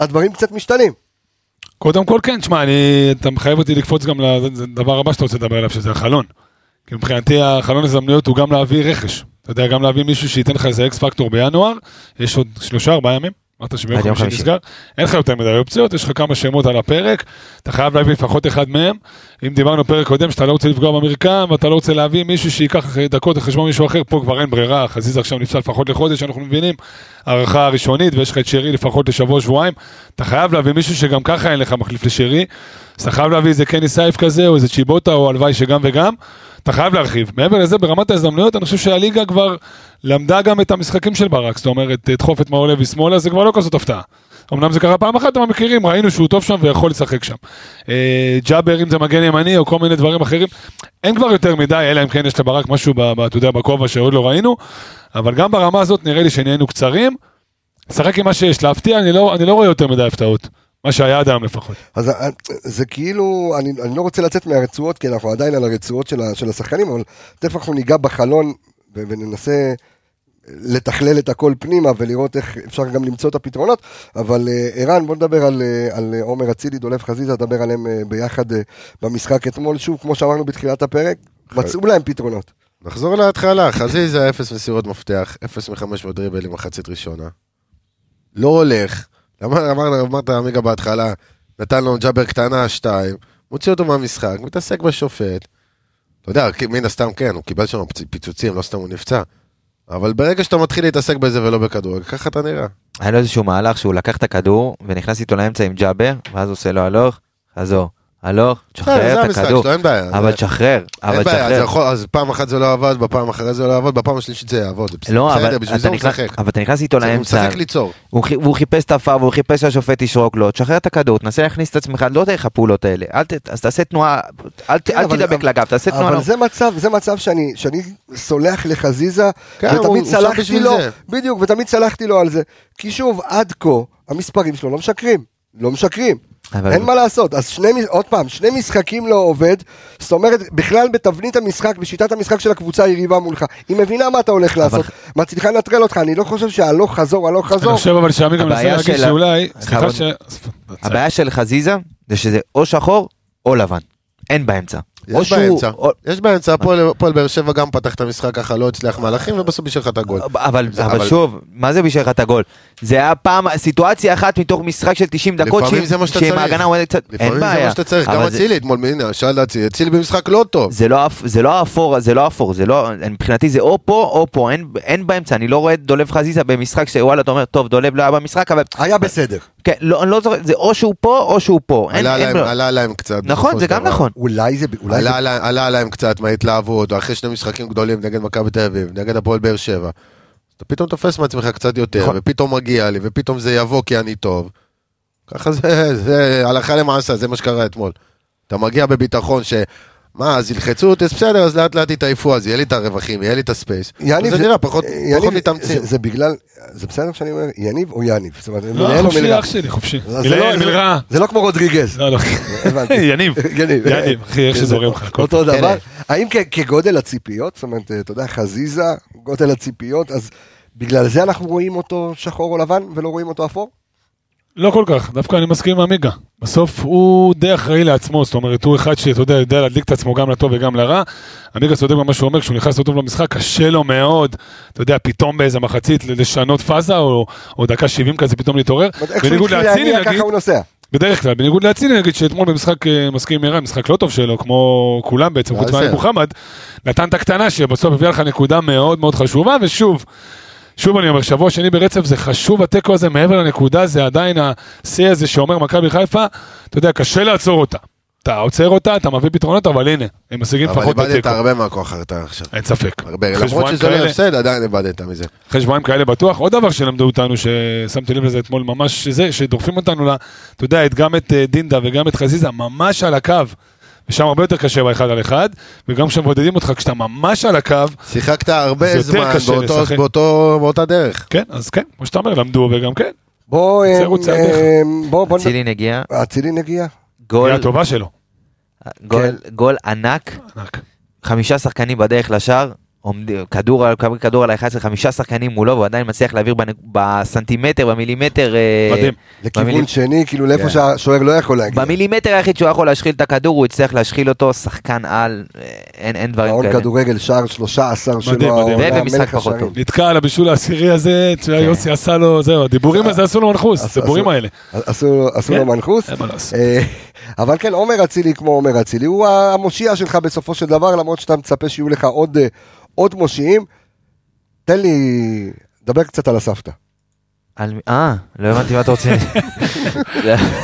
הדברים קצת משתנים. קודם כל כן, תשמע, אני, אתה מחייב אותי לקפוץ גם לדבר הבא שאתה רוצה לדבר עליו, שזה החלון. כי מבחינתי החלון הזדמנויות הוא גם להביא רכש. אתה יודע, גם להביא מישהו שייתן לך איזה אקס פקטור בינואר, יש עוד שלושה, ארבעה ימים. אמרת שביום חמישי. נסגר, אין לך יותר מדי אופציות, יש לך כמה שמות על הפרק, אתה חייב להביא לפחות אחד מהם. אם דיברנו פרק קודם שאתה לא רוצה לפגוע במרקם, ואתה לא רוצה להביא מישהו שייקח דקות על חשבון מישהו אחר, פה כבר אין ברירה, חזיזה עכשיו נפסל לפחות לחודש, אנחנו מבינים, הערכה הראשונית, ויש לך את שרי לפחות לשבוע, שבועיים, אתה חייב להביא מישהו שגם ככה אין לך מחליף לשרי, אז אתה חייב להביא איזה קני סייף כזה, או איזה צ'יבוטה, או הלוואי שגם וגם, אתה חייב להרחיב. מעבר לזה, ברמת ההזדמנויות, אני חושב שהליגה כבר למדה גם את המשחקים של ברק, זאת אומרת, דחוף את מאור לוי שמאלה, זה כבר לא כזאת הפתעה. אמנם זה קרה פעם אחת, אבל מכירים, ראינו שהוא טוב שם ויכול לשחק שם. אה, ג'אבר, אם זה מגן ימני או כל מיני דברים אחרים, אין כבר יותר מדי, אלא אם כן יש לברק משהו, ב- ב- אתה יודע, בכובע שעוד לא ראינו, אבל גם ברמה הזאת נראה לי שנהיינו קצרים. לשחק עם מה שיש, להפתיע, אני לא, אני לא רואה יותר מדי הפתעות. מה שהיה עד היום לפחות. אז אה, זה כאילו, אני, אני לא רוצה לצאת מהרצועות, כי אנחנו עדיין על הרצועות של, ה- של השחקנים, אבל תכף אנחנו ניגע בחלון ו- וננסה לתכלל את הכל פנימה ולראות איך אפשר גם למצוא את הפתרונות. אבל אה, ערן, בוא נדבר על, אה, על עומר אצילי, דולב חזיזה, נדבר עליהם ביחד במשחק אתמול. שוב, כמו שאמרנו בתחילת הפרק, מצאו להם פתרונות. נחזור להתחלה, חזיזה, אפס מסירות מפתח, אפס מחמש מאות דריבלים מחצית ראשונה. לא הולך. אמר- אמר- אמרת עמיגה בהתחלה, נתן לו ג'אבר קטנה, שתיים, מוציא אותו מהמשחק, מתעסק בשופט. אתה יודע, מן הסתם כן, הוא קיבל שם פיצוצים, לא סתם הוא נפצע. אבל ברגע שאתה מתחיל להתעסק בזה ולא בכדורגל, ככה אתה נראה. היה לו איזשהו מהלך שהוא לקח את הכדור ונכנס איתו לאמצע עם ג'אבר, ואז עושה לו הלוך, חזור, הלוך, בסדר, תשחרר זה את הכדור. שלו, אין בעיה. אבל תשחרר, אבל תשחרר. אז פעם אחת זה לא עבד, בפעם אחרי זה לא יעבוד, בפעם השלישית זה יעבוד. לא, אבל אתה הוא נכנס-. אבל אתה נכנס איתו הוא לאמצע, משחק ליצור. הוא חיפש את הפאב, והוא חיפש שהשופט ישרוק לו, תשחרר את הכדור, תנסה להכניס את עצמך, לא דרך הפעולות האלה, אז תעשה תנועה, אל כן, תדבק לגב, תעשה תנועה. אבל זה מצב, שאני, סולח לחזיזה, כן, הוא- ותמיד הוא סלחתי לו. בדיוק, ותמיד סלחתי לו על זה. כי שוב, עד כה, המספרים שלו לא משקרים. לא משקרים. אבל- אין מה לעשות, אז שני, עוד פעם, שני משחקים לא עובד, זאת אומרת, בכלל בתבנית המשחק, בשיטת המשחק של הקבוצה היריבה מולך, היא מבינה מה אתה הולך לעשות, מצליחה לנטרל אותך, אני לא חושב שהלוך חזור, הלוך אני חזור, חושב אבל שעמי גם מנסה להגיד של- שאולי, סליחה ש... הבעיה של חזיזה זה שזה או שחור או לבן, אין באמצע. יש באמצע, יש באמצע, הפועל באר שבע גם פתח את המשחק ככה, לא הצליח מהלכים, ובסוף בישל לך את הגול. אבל, זה- אבל אבל- שוב, מה זה בשביל לך את הגול? זה היה פעם, סיטואציה אחת מתוך משחק של 90 דקות, לפעמים שעם- זה מה שאתה שעם צריך. ההגנה עומדת קצת, אין לפעמים זה בעיה. מה שאתה צריך, גם אצילי אתמול, הנה, שאל אצילי, אצילי במשחק לא טוב. זה לא, אפ- זה לא אפור, זה לא אפור, זה לא, מבחינתי זה או פה או פה, אין, אין באמצע, אני לא רואה את דולב חזיזה במשחק שוואלה, אתה אומר, טוב, דולב לא היה במשחק, אבל היה בסדר. כן, לא, אני לא זוכר, זה או שהוא פה או שהוא פה, עלה להם- קצת. נכון, זה גם. נכון. אולי זה, אולי עלה לה- עלה להם קצת מההתלהבות, אחרי שני משחקים גדולים נגד מכבי תל אביב, נגד הפועל באר שבע. אתה פתאום תופס מעצמך קצת יותר, נכון. ופתאום מגיע לי, ופתאום זה יבוא כי אני טוב. ככה זה, זה הלכה למעשה, זה מה שקרה אתמול. אתה מגיע בביטחון ש... מה, אז ילחצו אותי, אז בסדר, אז לאט לאט יתעייפו, אז יהיה לי את הרווחים, יהיה לי את הספייס. יניב, זה נראה פחות פחות מתאמצים. זה, בגלל, זה בסדר שאני אומר יניב או יניב? זאת אומרת, לא, חופשי? אח שלי, חופשי. זה לא- זה- לא כמו רודריגז. לא, לא. יניב. יניב. אחי, איך שזורם לך. אותו. דבר. האם כ- כגודל הציפיות, זאת אומרת, אתה יודע, חזיזה, גודל הציפיות, אז בגלל זה אנחנו רואים אותו שחור או לבן ולא רואים אותו אפור? לא כל כך, דווקא אני מסכים עם עמיגה. בסוף הוא די אחראי לעצמו, זאת אומרת, הוא אחד שאתה יודע, יודע להדליק את עצמו גם לטוב וגם לרע. עמיגה צודק במה שהוא אומר, כשהוא נכנס לא טוב למשחק, קשה לו מאוד, אתה יודע, פתאום באיזה מחצית לשנות פאזה, או, או דקה 70 כזה פתאום להתעורר. בניגוד לאצילי להניע, נגיד. בדרך כלל, בניגוד לאצילי נגיד, שאתמול במשחק, אה, מסכים עם ערן, משחק לא טוב שלו, כמו כולם בעצם, חוץ בסדר. מאלי מוחמד, נתן את הקטנה שבסוף הביאה לך נקודה מאוד מאוד חשובה, ושוב, שוב אני אומר, שבוע שני ברצף זה חשוב התיקו הזה, מעבר לנקודה, זה עדיין השיא הזה שאומר מכבי חיפה, אתה יודע, קשה לעצור אותה. אתה עוצר אותה, אתה מביא פתרונות, אבל הנה, הם משיגים אבל לפחות את איבדת התיקו. הרבה מהכוח הרתעה עכשיו. אין ספק. הרבה, למרות שזה לא הפסד, עדיין איבדת מזה. אחרי שבועיים כאלה בטוח. עוד דבר שלמדו אותנו, ששמתי לב לזה אתמול ממש, זה, שדוחפים אותנו, אתה יודע, גם את אה, דינדה וגם את חזיזה, ממש על הקו. ושם הרבה יותר קשה באחד על אחד, וגם כשמבודדים אותך, כשאתה ממש על הקו, שיחקת הרבה זמן קשה באותו- לשחק. באותו- באותה דרך. כן, אז כן, כמו שאתה אומר, למדו וגם כן, בוא, אמ, צעדיך. אמ, בוא, בוא, אצילי נגיע, אצילי נגיע. גול, קריאה טובה שלו. גול, כן. גול ענק, ענק. חמישה שחקנים בדרך לשער, עומד- כדור, על- כדור על ה-11, חמישה שחקנים מולו, והוא עדיין מצליח להעביר בנ- בסנטימטר, במילימטר, אה, מדהים. לכיוון במילי- שני, כאילו לאיפה כן. שהשוער לא יכול להגיע. במילימטר היחיד שהוא יכול להשחיל את הכדור, הוא הצליח להשחיל אותו, שחקן על, אה, אין, אין דברים כאלה. כדורגל, שער 13 שלו, מדהים, מדהים. העונה, ובמשחק פחות. טוב. נתקע על הבישול העשירי הזה, תשמע, כן. עשה לו, זהו, הדיבורים הזה עשו לו מנחוס, הדיבורים האלה. עשו עשו כן. לו מנחוס. אין מה לעשות. אבל כן, עומר אצילי כמו עומר אצילי, הוא המושיע שלך בסופו של דבר, למרות שאתה מצפה שיהיו לך עוד, אה, עוד מושיעים. תן לי, דבר קצת על הסבתא. על אה, לא הבנתי מה אתה רוצה.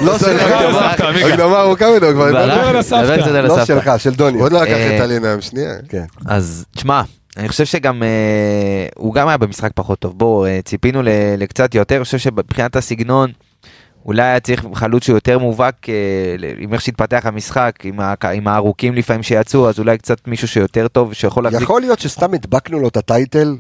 לא שלך. הקדמה ארוכה מדי כבר. ברח דבר על הסבתא. לא. שלך, של דוני. עוד לא לקח אה, את הלינה, שנייה. כן. אז תשמע, אני חושב שגם אה, הוא גם היה במשחק פחות טוב. בואו, ציפינו לקצת יותר, אני חושב שמבחינת הסגנון, אולי היה צריך חלוץ שהוא יותר מובהק אה, עם איך שהתפתח המשחק, עם, ה- עם הארוכים לפעמים שיצאו, אז אולי קצת מישהו שיותר טוב, שיכול להחזיק. יכול להיות שסתם הדבקנו לו את הטייטל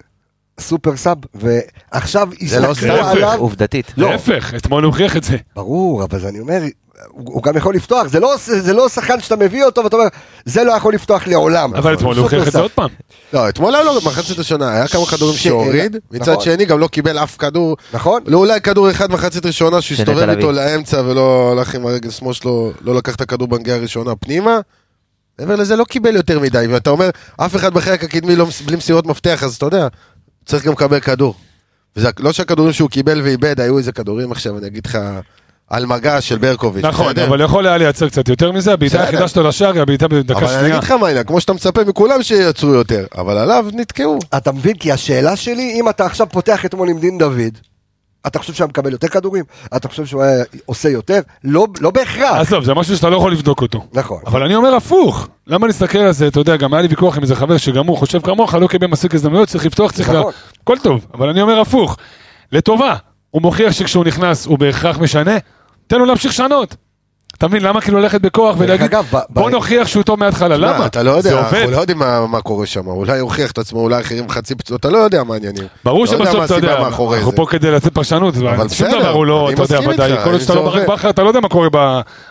סופר סאב, ועכשיו זה לא הסתכלו סתם. עליו. עובדתית. לא. להפך, אתמול הוא הוכיח את זה. ברור, אבל אני אומר, הוא, הוא גם יכול לפתוח, זה לא, זה לא שחקן שאתה מביא אותו ואתה אומר, זה לא יכול לפתוח לעולם. אבל אתמול הוא הוכיח את זה עוד פעם. לא, אתמול היה לו מחצית השנה, היה כמה כדורים שהוריד, מצד נכון. שני גם לא קיבל אף כדור, נכון? לא אולי כדור אחד מחצית ראשונה שהסתובב איתו. לאמצע ולא הלך עם הרגל שמאל שלו, לא לקח את הכדור בנגיעה הראשונה פנימה. מעבר לזה לא קיבל יותר מדי, ואתה אומר, אף אחד בחלק הקדמי לא, בלי מסירות מפתח, אז אתה יודע, צריך גם לקבל כדור. וזה לא שהכדורים שהוא קיבל ואיבד, היו איזה כדורים עכשיו, אני אגיד לך, על מגע של ברקוביץ'. נכון, בסדר? אבל יכול היה לייצר קצת יותר מזה, הבעיטה. היחידה שלו לשער היא הבעיטה בדקה אבל אני שנייה. אגיד לך מה העניין, כמו שאתה מצפה מכולם שיצרו יותר, אבל עליו נתקעו. אתה מבין? כי השאלה שלי, אם אתה עכשיו פותח אתמול עם דין דוד, אתה חושב שהוא היה מקבל יותר כדורים? אתה חושב שהוא היה עושה יותר? לא, לא בהכרח. עזוב, זה משהו שאתה לא יכול לבדוק אותו. נכון. אבל אני אומר הפוך, למה להסתכל על זה, אתה יודע, גם היה לי ויכוח עם איזה חבר שגם הוא חושב כמוך, לא קיבל מספיק הזדמנויות, צריך לפתוח, צריך לה... נכון. הכל טוב, אבל אני אומר הפוך, לטובה, הוא מוכיח שכשהוא נכנס הוא בהכרח משנה, תן לו להמשיך לשנות. אתה מבין, למה כאילו ללכת בכוח ולהגיד, אגב, ב- ב- בוא נוכיח שהוא טוב מההתחלה, מה, למה? אתה לא יודע. אנחנו לא יודעים מה, מה קורה שם, אולי יוכיח את עצמו, אולי אחרים חצי פצוע, אתה לא יודע מה העניינים. ברור לא שבסוף אתה יודע, אנחנו זה. פה כדי לתת פרשנות, אבל שום בסדר, דבר הוא לא, אתה יודע, ודאי, כל עוד שאתה לא עובד. בכר, אתה לא יודע מה קורה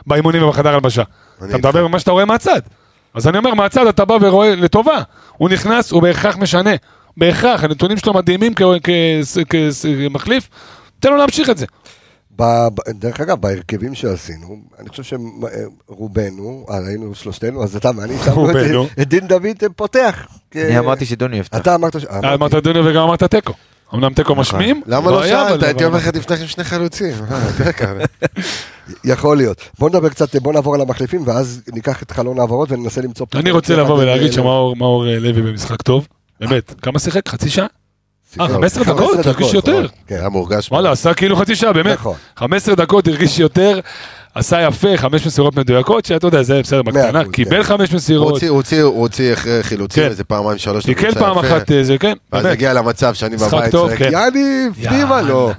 באימונים ובחדר הלבשה. אתה. מדבר ממה שאתה רואה מהצד. אז אני אומר, מהצד אתה בא ורואה לטובה, הוא נכנס, הוא בהכרח משנה. בהכרח, הנתונים שלו מדהימים כמחליף, תן לו להמשיך את זה. דרך אגב, בהרכבים שעשינו, אני חושב שרובנו, אה, היינו שלושתנו, אז אתה ואני שמנו רובנו. את- דין דוד פותח. אני אמרתי שדוני יפתח. אתה אמרת ש... אה, אמרת דוניו וגם אמרת תיקו. אמנם תיקו משמים, למה לא אבל- שאלת? הייתי אומר לך תפתח עם שני חלוצים. אה. יכול להיות. בוא נדבר קצת, בוא נעבור על המחליפים, ואז ניקח את חלון העברות וננסה למצוא... אני רוצה. לבוא ולהגיד שמאור מאור, לוי במשחק טוב, באמת, כמה שיחק? חצי שעה? אה, 15 15 דקות? הרגיש יותר. כן. היה מורגש. וואלה, עשה כאילו חצי שעה, באמת. נכון. 15 דקות הרגיש יותר, עשה יפה, חמש מסירות מדויקות, שאתה יודע, זה בסדר בקטנה, קיבל כן. חמש מסירות, הוא הוציא- הוא הוציא אחרי חילוצים כן. איזה פעמיים שלוש. תיקן פעם. אחת, אה, זה כן, ואז באמת. הגיע למצב שאני בבית טוב, צועק, כן. יאניב, פנימה לא.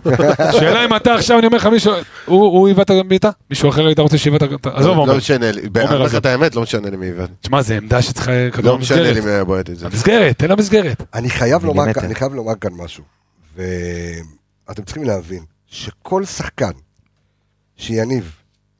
שאלה אם אתה עכשיו, אני אומר לך, מישהו, הוא היווה את הבעיטה? מישהו אחר היית רוצה שיווה את ה... עזוב, לא עומר. משנה לי, אומר לך. את האמת, לא משנה לי מי עיוות. תשמע, זה עמדה שצריכה כדור לא משנה לי. מי היה בועט את זה. המסגרת, תן לה מסגרת. אני חייב לומר. כאן- אני חייב לומר כאן משהו. ואתם צריכים להבין שכל שחקן שיניב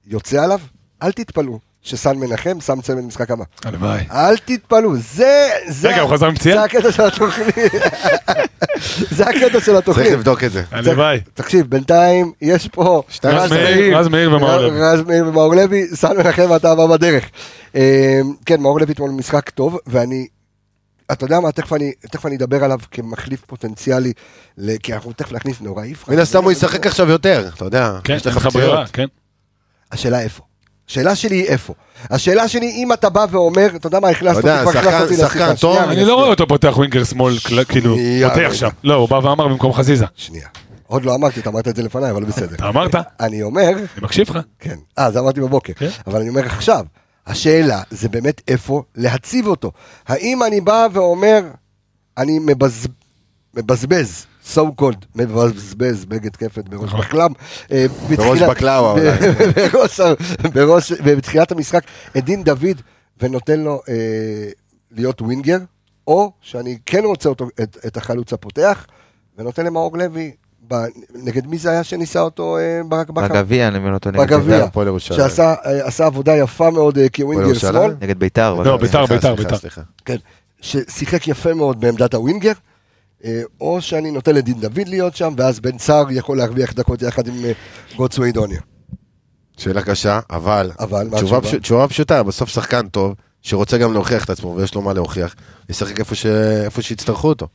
יוצא עליו, אל תתפלאו שסן מנחם שם צמד משחק הבא. הלוואי. אל תתפלאו, זה... זה רגע, הוא חזר עם פציעה? זה הקטע של התוכנית. זה הקטע של צריך התוכנית. לבדוק את זה. הלוואי. תקשיב, בינתיים יש פה... רז מאיר, רז מאיר ומאור לוי. רז מאיר ומאור לוי, סן מנחם ואתה הבא בדרך. אה, כן, מאור לוי אתמול משחק טוב, ואני... אתה יודע מה, תכף אני, תכף אני אדבר עליו כמחליף פוטנציאלי, ל- כי אנחנו תכף נכניס נוראי. מן הסתם הוא ישחק עכשיו יותר, אתה יודע. כן, יש לך ברירה. כן. השאלה איפה. השאלה שלי היא איפה. השאלה שלי, אם אתה בא ואומר, אתה יודע מה, הכנסת אותי, כבר שחקן- הכנסת אותי שחקן לשיחה. טוב, שנייה, אני לא רואה אותו פותח ווינגר שמאל, כאילו, פותח. שם. לא, הוא בא ואמר במקום חזיזה. שנייה. עוד לא אמרתי, אתה אמרת את זה לפניי, אבל בסדר. אתה אמרת? אני אני אומר, מקשיב לך. כן. אה, זה אמרתי בבוקר. כן. אבל אני אומר עכשיו, השאלה זה באמת איפה להציב אותו. האם אני בא ואומר, אני מבז... מבזבז, so called, מבזבז בגד כפת בראש נכון. בחלם. אה, בראש בקלאווה אולי. בתחילת המשחק, את דין דוד, ונותן לו אה, להיות ווינגר, או שאני כן רוצה אותו, את, החלוץ הפותח, ונותן למאור לוי, נגד מי זה היה שניסה אותו אה, ברק בכר? בגביע, אני מבין אותו נגד בגביע, בית"ר. הפועל ירושלים. שעשה עשה עבודה יפה מאוד כווינגר? שמאל. נגד בית"ר. לא, בית"ר, בית"ר, בית"ר. כן. ששיחק יפה מאוד בעמדת הווינגר, או שאני נותן לדין דוד להיות שם, ואז בן סער יכול להרוויח דקות יחד עם אה, גוטסווי דוניה. שאלה קשה, אבל, אבל, מה תשובה, התשובה? פש... תשובה פשוטה, בסוף שחקן טוב, שרוצה גם להוכיח את עצמו ויש לו מה להוכיח, ישחק איפה, ש... איפה שיצטרכו אותו.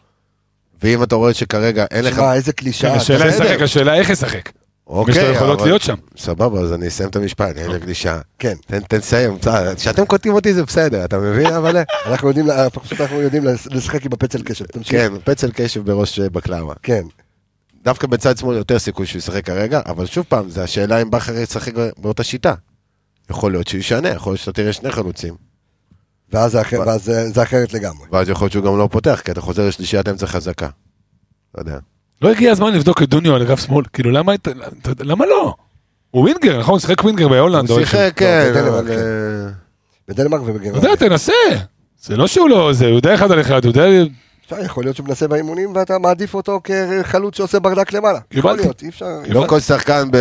ואם אתה רואה שכרגע אין לך... שמע, איזה קלישאה. השאלה השאלה איך ישחק. אוקיי, יש לו יכולות להיות שם. סבבה, אז אני אסיים את המשפט, אין לי גלישה. כן, תן, לסיים, כשאתם קוטעים אותי זה בסדר, אתה מבין? אבל... אנחנו יודעים, לה- פשוט אנחנו יודעים לשחק עם הפצל קשב. תמשיך. כן, פצל קשב בראש אה, בקלאווה. כן. דווקא בצד שמאל יותר סיכוי שהוא ישחק כרגע, אבל שוב פעם, זה השאלה אם בכר ישחק באותה שיטה. יכול להיות שהוא ישנה, יכול להיות שאתה תראה שני חלוצים, ואז זה אחרת לגמרי. ואז יכול להיות שהוא גם לא פותח, כי אתה חוזר לשלישיית אמצע חזקה. לא יודע. לא הגיע הזמן לבדוק את דוניו על אגף שמאל, כאילו למה, למה לא? הוא winger, נכון? הוא שיחק winger בהולנד. הוא. שיחק, כן, בדנמרק. כן. אה, בדנמרק אתה יודע, ובגרמניה. תנסה. זה לא שהוא לא, זה, הוא יודע אחד על אחד, הוא יודע... אפשר, יכול להיות שהוא מנסה באימונים ואתה מעדיף אותו כחלוץ שעושה ברדק למעלה. יכול. להיות, אי אפשר... לא כל שחקן, ב...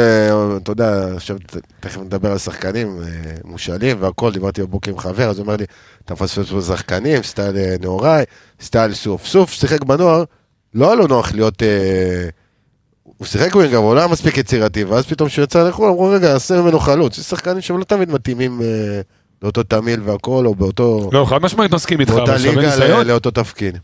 אתה יודע, עכשיו תכף נדבר על שחקנים אה, מושאלים והכל, דיברתי בבוקר עם חבר, אז הוא אומר לי, אתה מפספס פה שחקנים, style אה, נהוראי, style סוף סוף, שיחק בנוער, לא היה לו נוח להיות... אה, הוא שיחק winger, אבל הוא לא היה מספיק יצירתי, ואז פתאום כשהוא יצא לחו"ל, אמרו, רגע, נעשה ממנו חלוץ. יש שחקנים שהם לא תמיד מתאימים אה, לאותו תמיל והכל, או באותו... לא, חד משמעית מסכים איתך, באותה אבל שווה ליגה ניסיון. ל- לאותו תפקיד.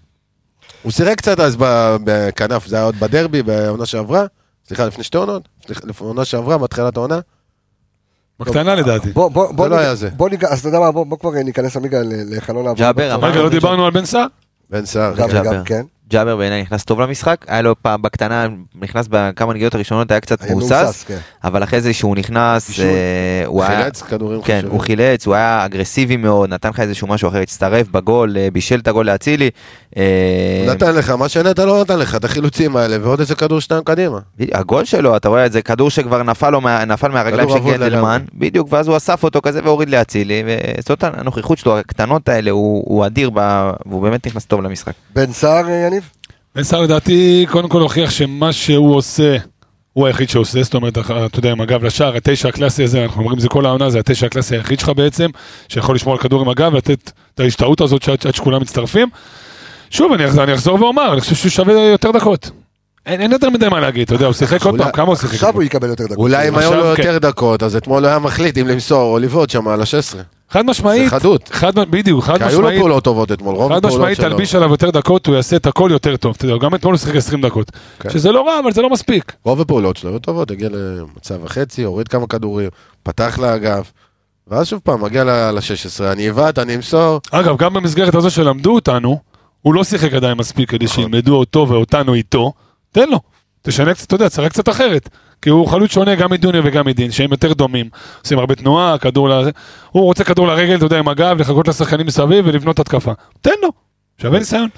הוא שיחק קצת אז בכנף, זה היה עוד בדרבי, בעונה שעברה, סליחה, לפני שתי עונות, לפני עונה שעברה, בהתחלת העונה. בקטנה לדעתי. בוא, בוא, בוא, לא היה זה. בוא ניגע, אז אתה יודע מה, בוא, כבר ניכנס עמיגה לחלון העבודה. ג'אבר. אמרנו רגע, לא זה דיברנו על בן סער? בן סער. ג'אבר. וגם, כן. ג'אבר בעיניי נכנס טוב למשחק, היה לו פעם בקטנה, נכנס בכמה נגיעות הראשונות, היה קצת מהוסס, כן. אבל אחרי זה שהוא נכנס, בישול. אה, הוא. חילץ כדורים כן, חשובים. הוא חילץ, הוא היה אגרסיבי מאוד, נתן לך איזשהו משהו אחר, הצטרף בגול, אה, בישל את הגול לאצילי. אה, נתן לך, מה שנטע לא נתן לך, את החילוצים האלה, ועוד איזה כדור שניים קדימה. הגול שלו, אתה רואה את זה, כדור שכבר נפל לו מה- נפל מהרגליים של גנדלמן. בדיוק, ואז הוא אסף אותו כזה והוריד לאצילי, וזאת הנוכחות שלו, הקטנות האלה, הוא הוא אדיר, והוא באמת נכנס טוב למשחק. בן סער, אה, יניב? סער לדעתי, קודם כל הוכיח שמה שהוא עושה, הוא היחיד שעושה, זאת אומרת, אתה יודע, עם הגב לשער, התשע הקלאסי הזה, אנחנו אומרים את זה כל העונה, זה התשע הקלאסי היחיד שלך בעצם, שיכול לשמור על כדור עם הגב, לתת את ההשתהות הזאת שעד שעד שכולם מצטרפים. שוב, אני אחזור- אני אחזור ואומר, אני חושב שהוא שווה יותר דקות. אין אין יותר מדי מה להגיד, אתה יודע, הוא שיחק עוד פעם, כמה הוא שיחק? עכשיו הוא יקבל יותר דקות. אולי אם היו לו כן. יותר דקות, אז אתמול הוא היה מחליט אם למסור או לבעוט שם על ה-16. חד משמעית, זה חדות. חד, בדיוק, חד כי היו לו משמעית, פעולות טובות אתמול, רוב חד הפעולות משמעית שלו. תלביש עליו יותר דקות, הוא יעשה את הכל יותר טוב, אתה יודע, גם אתמול הוא שיחק 20 דקות, כן. שזה לא רע, אבל זה לא מספיק. רוב הפעולות שלו היו טובות, הגיע למצב וחצי, הוריד כמה כדורים, פתח לאגף, ואז שוב פעם, מגיע ל-16, אני אבעט, אני אמסור. אגב, גם במסגרת הזו שלמדו אותנו, הוא לא שיחק עדיין מספיק כדי נכון. שילמדו אותו ואותנו איתו, תן לו. תשנה קצת, אתה יודע, תשחק קצת אחרת. כי הוא חלוץ שונה גם מדוניו וגם מדין, שהם יותר דומים. עושים הרבה תנועה, כדור ל... הוא רוצה כדור לרגל, אתה יודע, עם הגב, לחכות לשחקנים מסביב ולבנות התקפה. תן לו, שווה ניסיון.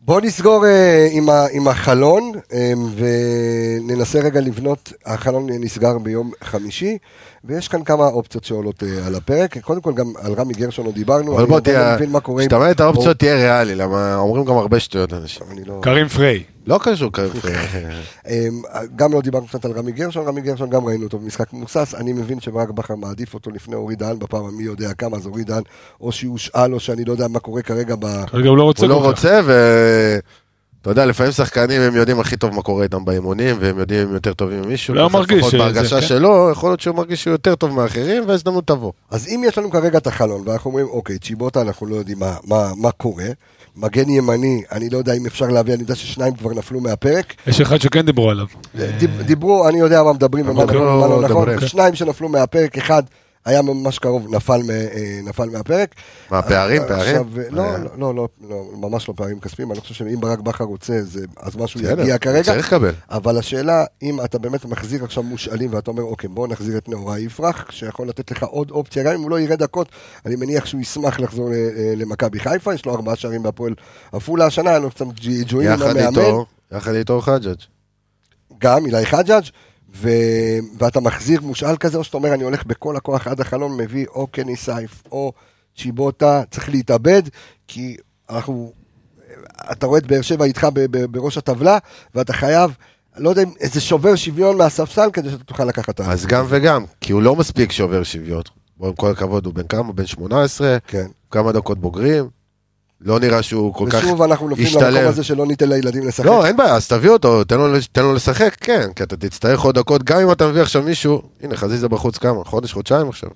בוא נסגור אה, עם, החלון אה, וננסה רגע לבנות, החלון נסגר ביום חמישי ויש כאן כמה אופציות שעולות אה, על הפרק, קודם כל גם על רמי גרשון עוד דיברנו, אבל בוא לא תהיה, עם... כשאתה אומר את האופציות תהיה ריאלי, למה אומרים גם הרבה שטויות אנשים. לא... קרים פריי. לא קשור כרגע. אה, גם לא דיברנו קצת על רמי גרשון, רמי גרשון גם ראינו אותו במשחק מבוסס, אני מבין שברק בכר מעדיף אותו לפני אורי דהן בפעם המי יודע כמה, אז אורי דהן או שיושאל או שאני לא יודע מה קורה כרגע ב... כרגע הוא לא רוצה הוא לא כל כך. ואתה יודע, לפעמים שחקנים הם יודעים הכי טוב מה קורה איתם באימונים, והם יודעים הם יותר טובים ממישהו. לא מרגיש לפחות שזה, בהרגשה כן. שלו, יכול להיות שהוא מרגיש שהוא יותר טוב מאחרים, וההזדמנות תבוא. אז אם יש לנו כרגע את החלון, ואנחנו אומרים, אוקיי, צ'יבוטה, אנחנו לא יודעים מה, מה, מה קורה. מגן ימני, אני לא יודע אם אפשר להביא, אני יודע ששניים כבר נפלו מהפרק. יש אחד שכן דיברו עליו. דיב, דיברו, אני יודע מה מדברים ומה לא ומה לא נכון. מדברים. שניים שנפלו מהפרק, אחד היה ממש קרוב, נפל, אה, נפל מהפרק. מה, פערים? פערים? עכשיו, לא, היה. לא, לא, לא, לא, ממש לא פערים כספיים, אני חושב שאם ברק בכר רוצה, זה, אז משהו יגיע כרגע. צריך לקבל. אבל השאלה, אם אתה באמת מחזיר עכשיו מושאלים ואתה אומר, אוקיי, בוא נחזיר את נאורי יפרח, שיכול לתת לך עוד אופציה, גם אם הוא לא יראה דקות, אני מניח שהוא ישמח לחזור אה, למכבי חיפה, יש לו ארבעה שערים בהפועל עפולה השנה, היה לו קצת ג'ויים עם יחד איתו, יחד איתו חג'אג'. גם אילי חג'אג', ו... ואתה מחזיר מושאל כזה, או שאתה אומר, אני הולך בכל הכוח עד החלון, מביא או קני סייף או צ'יבוטה, צריך להתאבד, כי אנחנו, אתה רואה את באר שבע איתך ב- ב- בראש הטבלה, ואתה חייב, לא יודע, אם איזה שובר שוויון מהספסל, כדי שאתה תוכל לקחת את. אז גם וגם, כי הוא לא מספיק שובר שוויון. בוא, עם כל הכבוד, הוא בן כמה? בן 18, כן. כמה דקות בוגרים. לא נראה שהוא כל כך ושוב אנחנו נופלים למקום. הזה שלא ניתן לילדים לשחק. לא, אין בעיה, אז תביא אותו, תן לו, תן לו לשחק, כן, כי אתה תצטרך עוד דקות, גם אם אתה מביא עכשיו מישהו, הנה חזיזה בחוץ כמה, חודש, חודשיים עכשיו.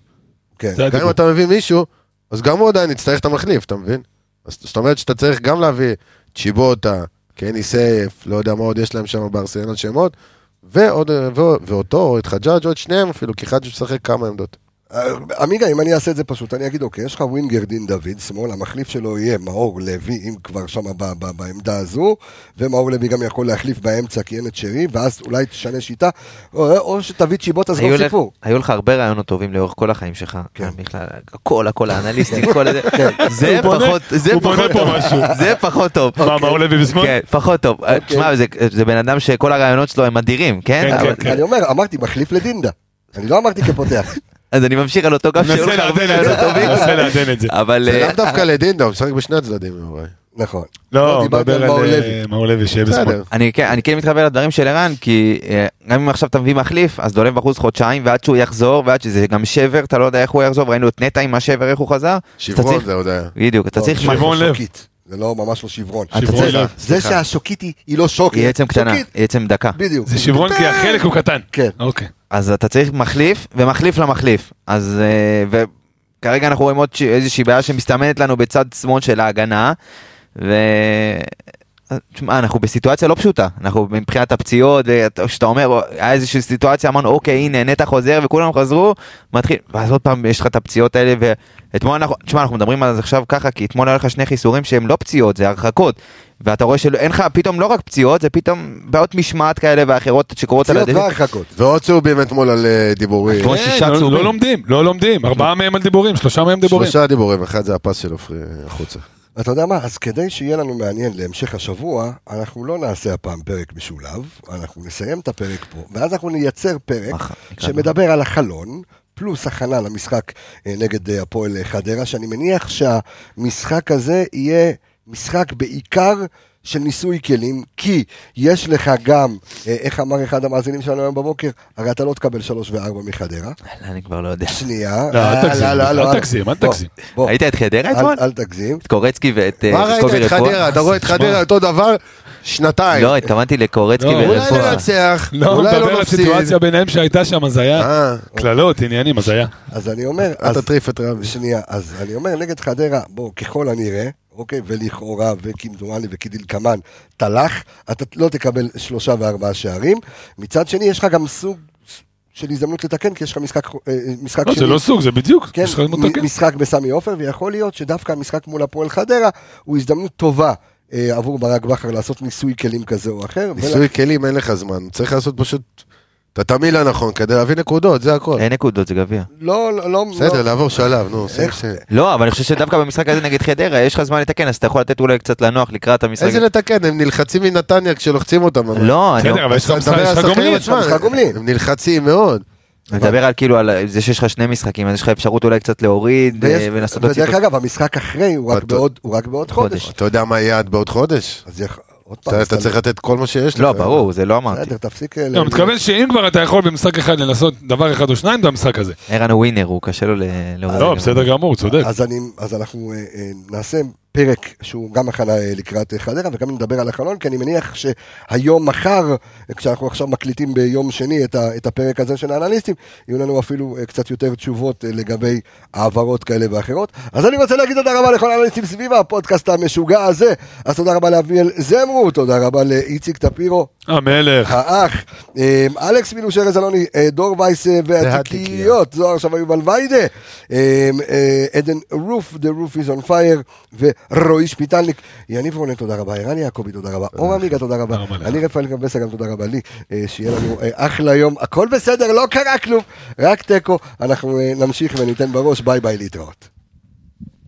כן. גם. אם אתה מביא מישהו, אז גם הוא עדיין יצטרך את המחליף, אתה מבין? אז זאת אומרת שאתה צריך גם להביא צ'יבוטה, קני סייף, לא יודע מה עוד יש להם שם בארסנל שמות, ועוד, ו- ואותו, או את חג'אג' או את שניהם אפילו, כי חג'אג' משחק כמה עמדות. אה, עמיגה, אם אני אעשה את זה פשוט, אני אגיד, אוקיי, יש לך ווינגר דין דוד, שמאל, המחליף שלו יהיה מאור לוי, אם כבר שם בעמדה הזו, ומאור לוי גם יכול להחליף באמצע כי אין את שרי, ואז אולי תשנה שיטה, או, או שתביא צ'יבוט, אז לא סיפור. היו לך הרבה רעיונות טובים לאורך כל החיים שלך, כן. בכלל, הכל, הכל, האנליסטים, כל זה, זה בונה- פחות, זה פחות. זה פחות טוב. מה, מאור לוי בשמאל? כן, פחות טוב. תשמע, זה- זה בן אדם שכל הרעיונות שלו הם אדירים, כן? כן, כן. אני אומר, אמרתי, מחליף לדינדה. אני לא אמרתי כפותח. אז אני ממשיך על אותו קו שהיו ננסה לך הרבה לעדן את רעיונות זה, טובים, ננסה לעדן את זה. אבל זה אה, לאו דווקא לדינדה, הוא משחק בשני הצדדים, יוראי. נכון. לא, דיברתי מדבר על מאור לוי. אה, לוי שיהיה בשמאל. בסדר. אני כן, אני כן מתחבר לדברים של ערן, כי אה, גם אם עכשיו אתה מביא מחליף, אז דולב בחוץ חודשיים, ועד שהוא יחזור, ועד שזה גם שבר, אתה לא יודע איך הוא יחזור, ראינו את נטע עם השבר, איך הוא חזר. שברון זה עוד היה. בדיוק, אתה צריך... שברון לא לב. זה לא ממש לא שברון. זה. שהשוקית היא לא שוקית. היא עצם קטנה, היא עצם דקה. בדיוק. זה שברון כי החלק הוא קטן. כן. אוקיי. אז אתה צריך מחליף, ומחליף למחליף. אז... אה, וכרגע אנחנו רואים עוד איזושהי בעיה שמסתמנת לנו בצד שמאל של ההגנה, ו... תשמע, אנחנו בסיטואציה לא פשוטה, אנחנו מבחינת הפציעות, וכשאתה אומר, היה איזושהי סיטואציה, אמרנו, אוקיי, הנה, נטע חוזר וכולם חזרו, מתחיל, ואז עוד פעם יש לך את הפציעות האלה, ואתמול אנחנו, תשמע, אנחנו מדברים על זה עכשיו ככה, כי אתמול היה לך שני חיסורים שהם לא פציעות, זה הרחקות, ואתה רואה שאין לך פתאום לא רק פציעות, זה פתאום בעיות משמעת כאלה ואחרות שקורות על פציעות הדשא. והרחקות. ועוד צהובים אתמול על אה, דיבורים. כמו כן, שישה לא- צהובים. לא לומדים, לא לומדים. ארבעה מהם על דיבורים, שלושה מהם דיבורים. שלושה דיבורים, אחד זה הפס של עופרי אה, החוצה. אתה יודע מה, אז כדי שיהיה לנו מעניין להמשך השבוע, אנחנו לא נעשה הפעם פרק משולב, אנחנו נסיים את הפרק פה, ואז אנחנו נייצר פרק אח- שמדבר על החלון, פלוס הכנה למשחק אה, נגד אה, הפועל חדרה, שאני מניח שהמשחק הזה יהיה משחק בעיקר של ניסוי כלים, כי יש לך גם, אה, איך אמר אחד המאזינים שלנו היום בבוקר, הרי אתה לא תקבל שלוש וארבע מחדרה. אני כבר לא יודע. שנייה. לא, אל אה, תגזים, אל תגזים, אל תגזים. ראית את חדרה אתמול? אל תגזים. את קורצקי ואת אה, מה ראית קובי את רפואה? חדרה? אתה רואה את. חדרה אותו דבר? שנתיים. לא, התכוונתי לקורצקי לא, אולי ורפואה. לנצח, לא, אולי מדבר לא על נפסיד. הסיטואציה ביניהם שהייתה שם, אז היה אה, קללות, עניינים, אז היה. אז אני אומר, אל תטריף את רבי. שנייה, אז אני אומר נגד חדרה, בוא, ככל הנראה, אוקיי, ולכאורה וכמדומני וכדלקמן, תלך, אתה לא תקבל שלושה וארבעה שערים. מצד שני, יש לך גם סוג של הזדמנות לתקן, כי יש לך משחק, אה, משחק לא, זה לא סוג, זה בדיוק. כן, יש לך הזדמנות לתקן. מ- משחק בסמי עופר, ויכול להיות שדווקא המשחק מול הפועל חדרה הוא הזדמנות טובה אה, עבור ברק בכר לעשות ניסוי כלים כזה או אחר. ניסוי כלים אין לך זמן, צריך לעשות פשוט את התמהיל הנכון כדי להביא נקודות, זה הכל. אין נקודות, זה גביע. לא, לא, לא, בסדר, לא, לעבור שלב, נו. לא, אבל אני חושב שדווקא במשחק הזה נגד חדרה, יש לך זמן לתקן, אז אתה יכול לתת אולי קצת לנוח לקראת המשחק. איזה לתקן, הם נלחצים מנתניה כשלוחצים אותם. לא, אני בסדר, אבל יש לך גומלין. הם נלחצים מאוד. אני מדבר על כאילו על זה שיש לך שני משחקים, אז יש לך אפשרות אולי קצת להוריד אה, ולנסות להוציא... ודרך אגב, המשחק אחרי הוא רק. בעוד-. חודש. אתה יודע מה יהיה עד בעוד חודש? עוד פעם, אתה צריך לתת כל מה שיש לך. לא, ברור, זה לא אמרתי. בסדר, תפסיק... אה, לא, מתכוון שאם כבר אתה יכול במשחק אחד לנסות דבר אחד או שניים, זה המשחק הזה. ערן הוא ווינר, הוא קשה לו ל-. לא, בסדר גמור, צודק. אז, אני, אז אנחנו אה, אה, נעשה פרק שהוא גם הכנה אה, לקראת אה, חדרה וגם נדבר על החלון, כי אני מניח שהיום, מחר, אה, כשאנחנו עכשיו מקליטים ביום שני את, הפרק הזה של האנליסטים, יהיו לנו אפילו קצת יותר תשובות לגבי העברות כאלה ואחרות. אז אני רוצה להגיד תודה רבה לכל האנליסטים סביב הפודקאסט המשוגע הזה. אז תודה רבה לאביאל זמרו, תודה רבה לאיציק טפירו, המלך. האח, אלכס מילוש ארז אלוני, דור וייס והתיקיות, זוהר עכשיו יובל ויידה, עדן רוף, The Roof is on fire, ורועי שפיטלניק, יניב רונן, תודה רבה, ערן יעקבי, תודה רבה, אור עמיגה, תודה רבה. אני רפאל קבסה, גם תודה רבה לי, אה, שיהיה לנו אה, אחלה יום, הכל בסדר, לא קרה כלום, רק תיקו, אנחנו אה, נמשיך וניתן בראש, ביי ביי להתראות.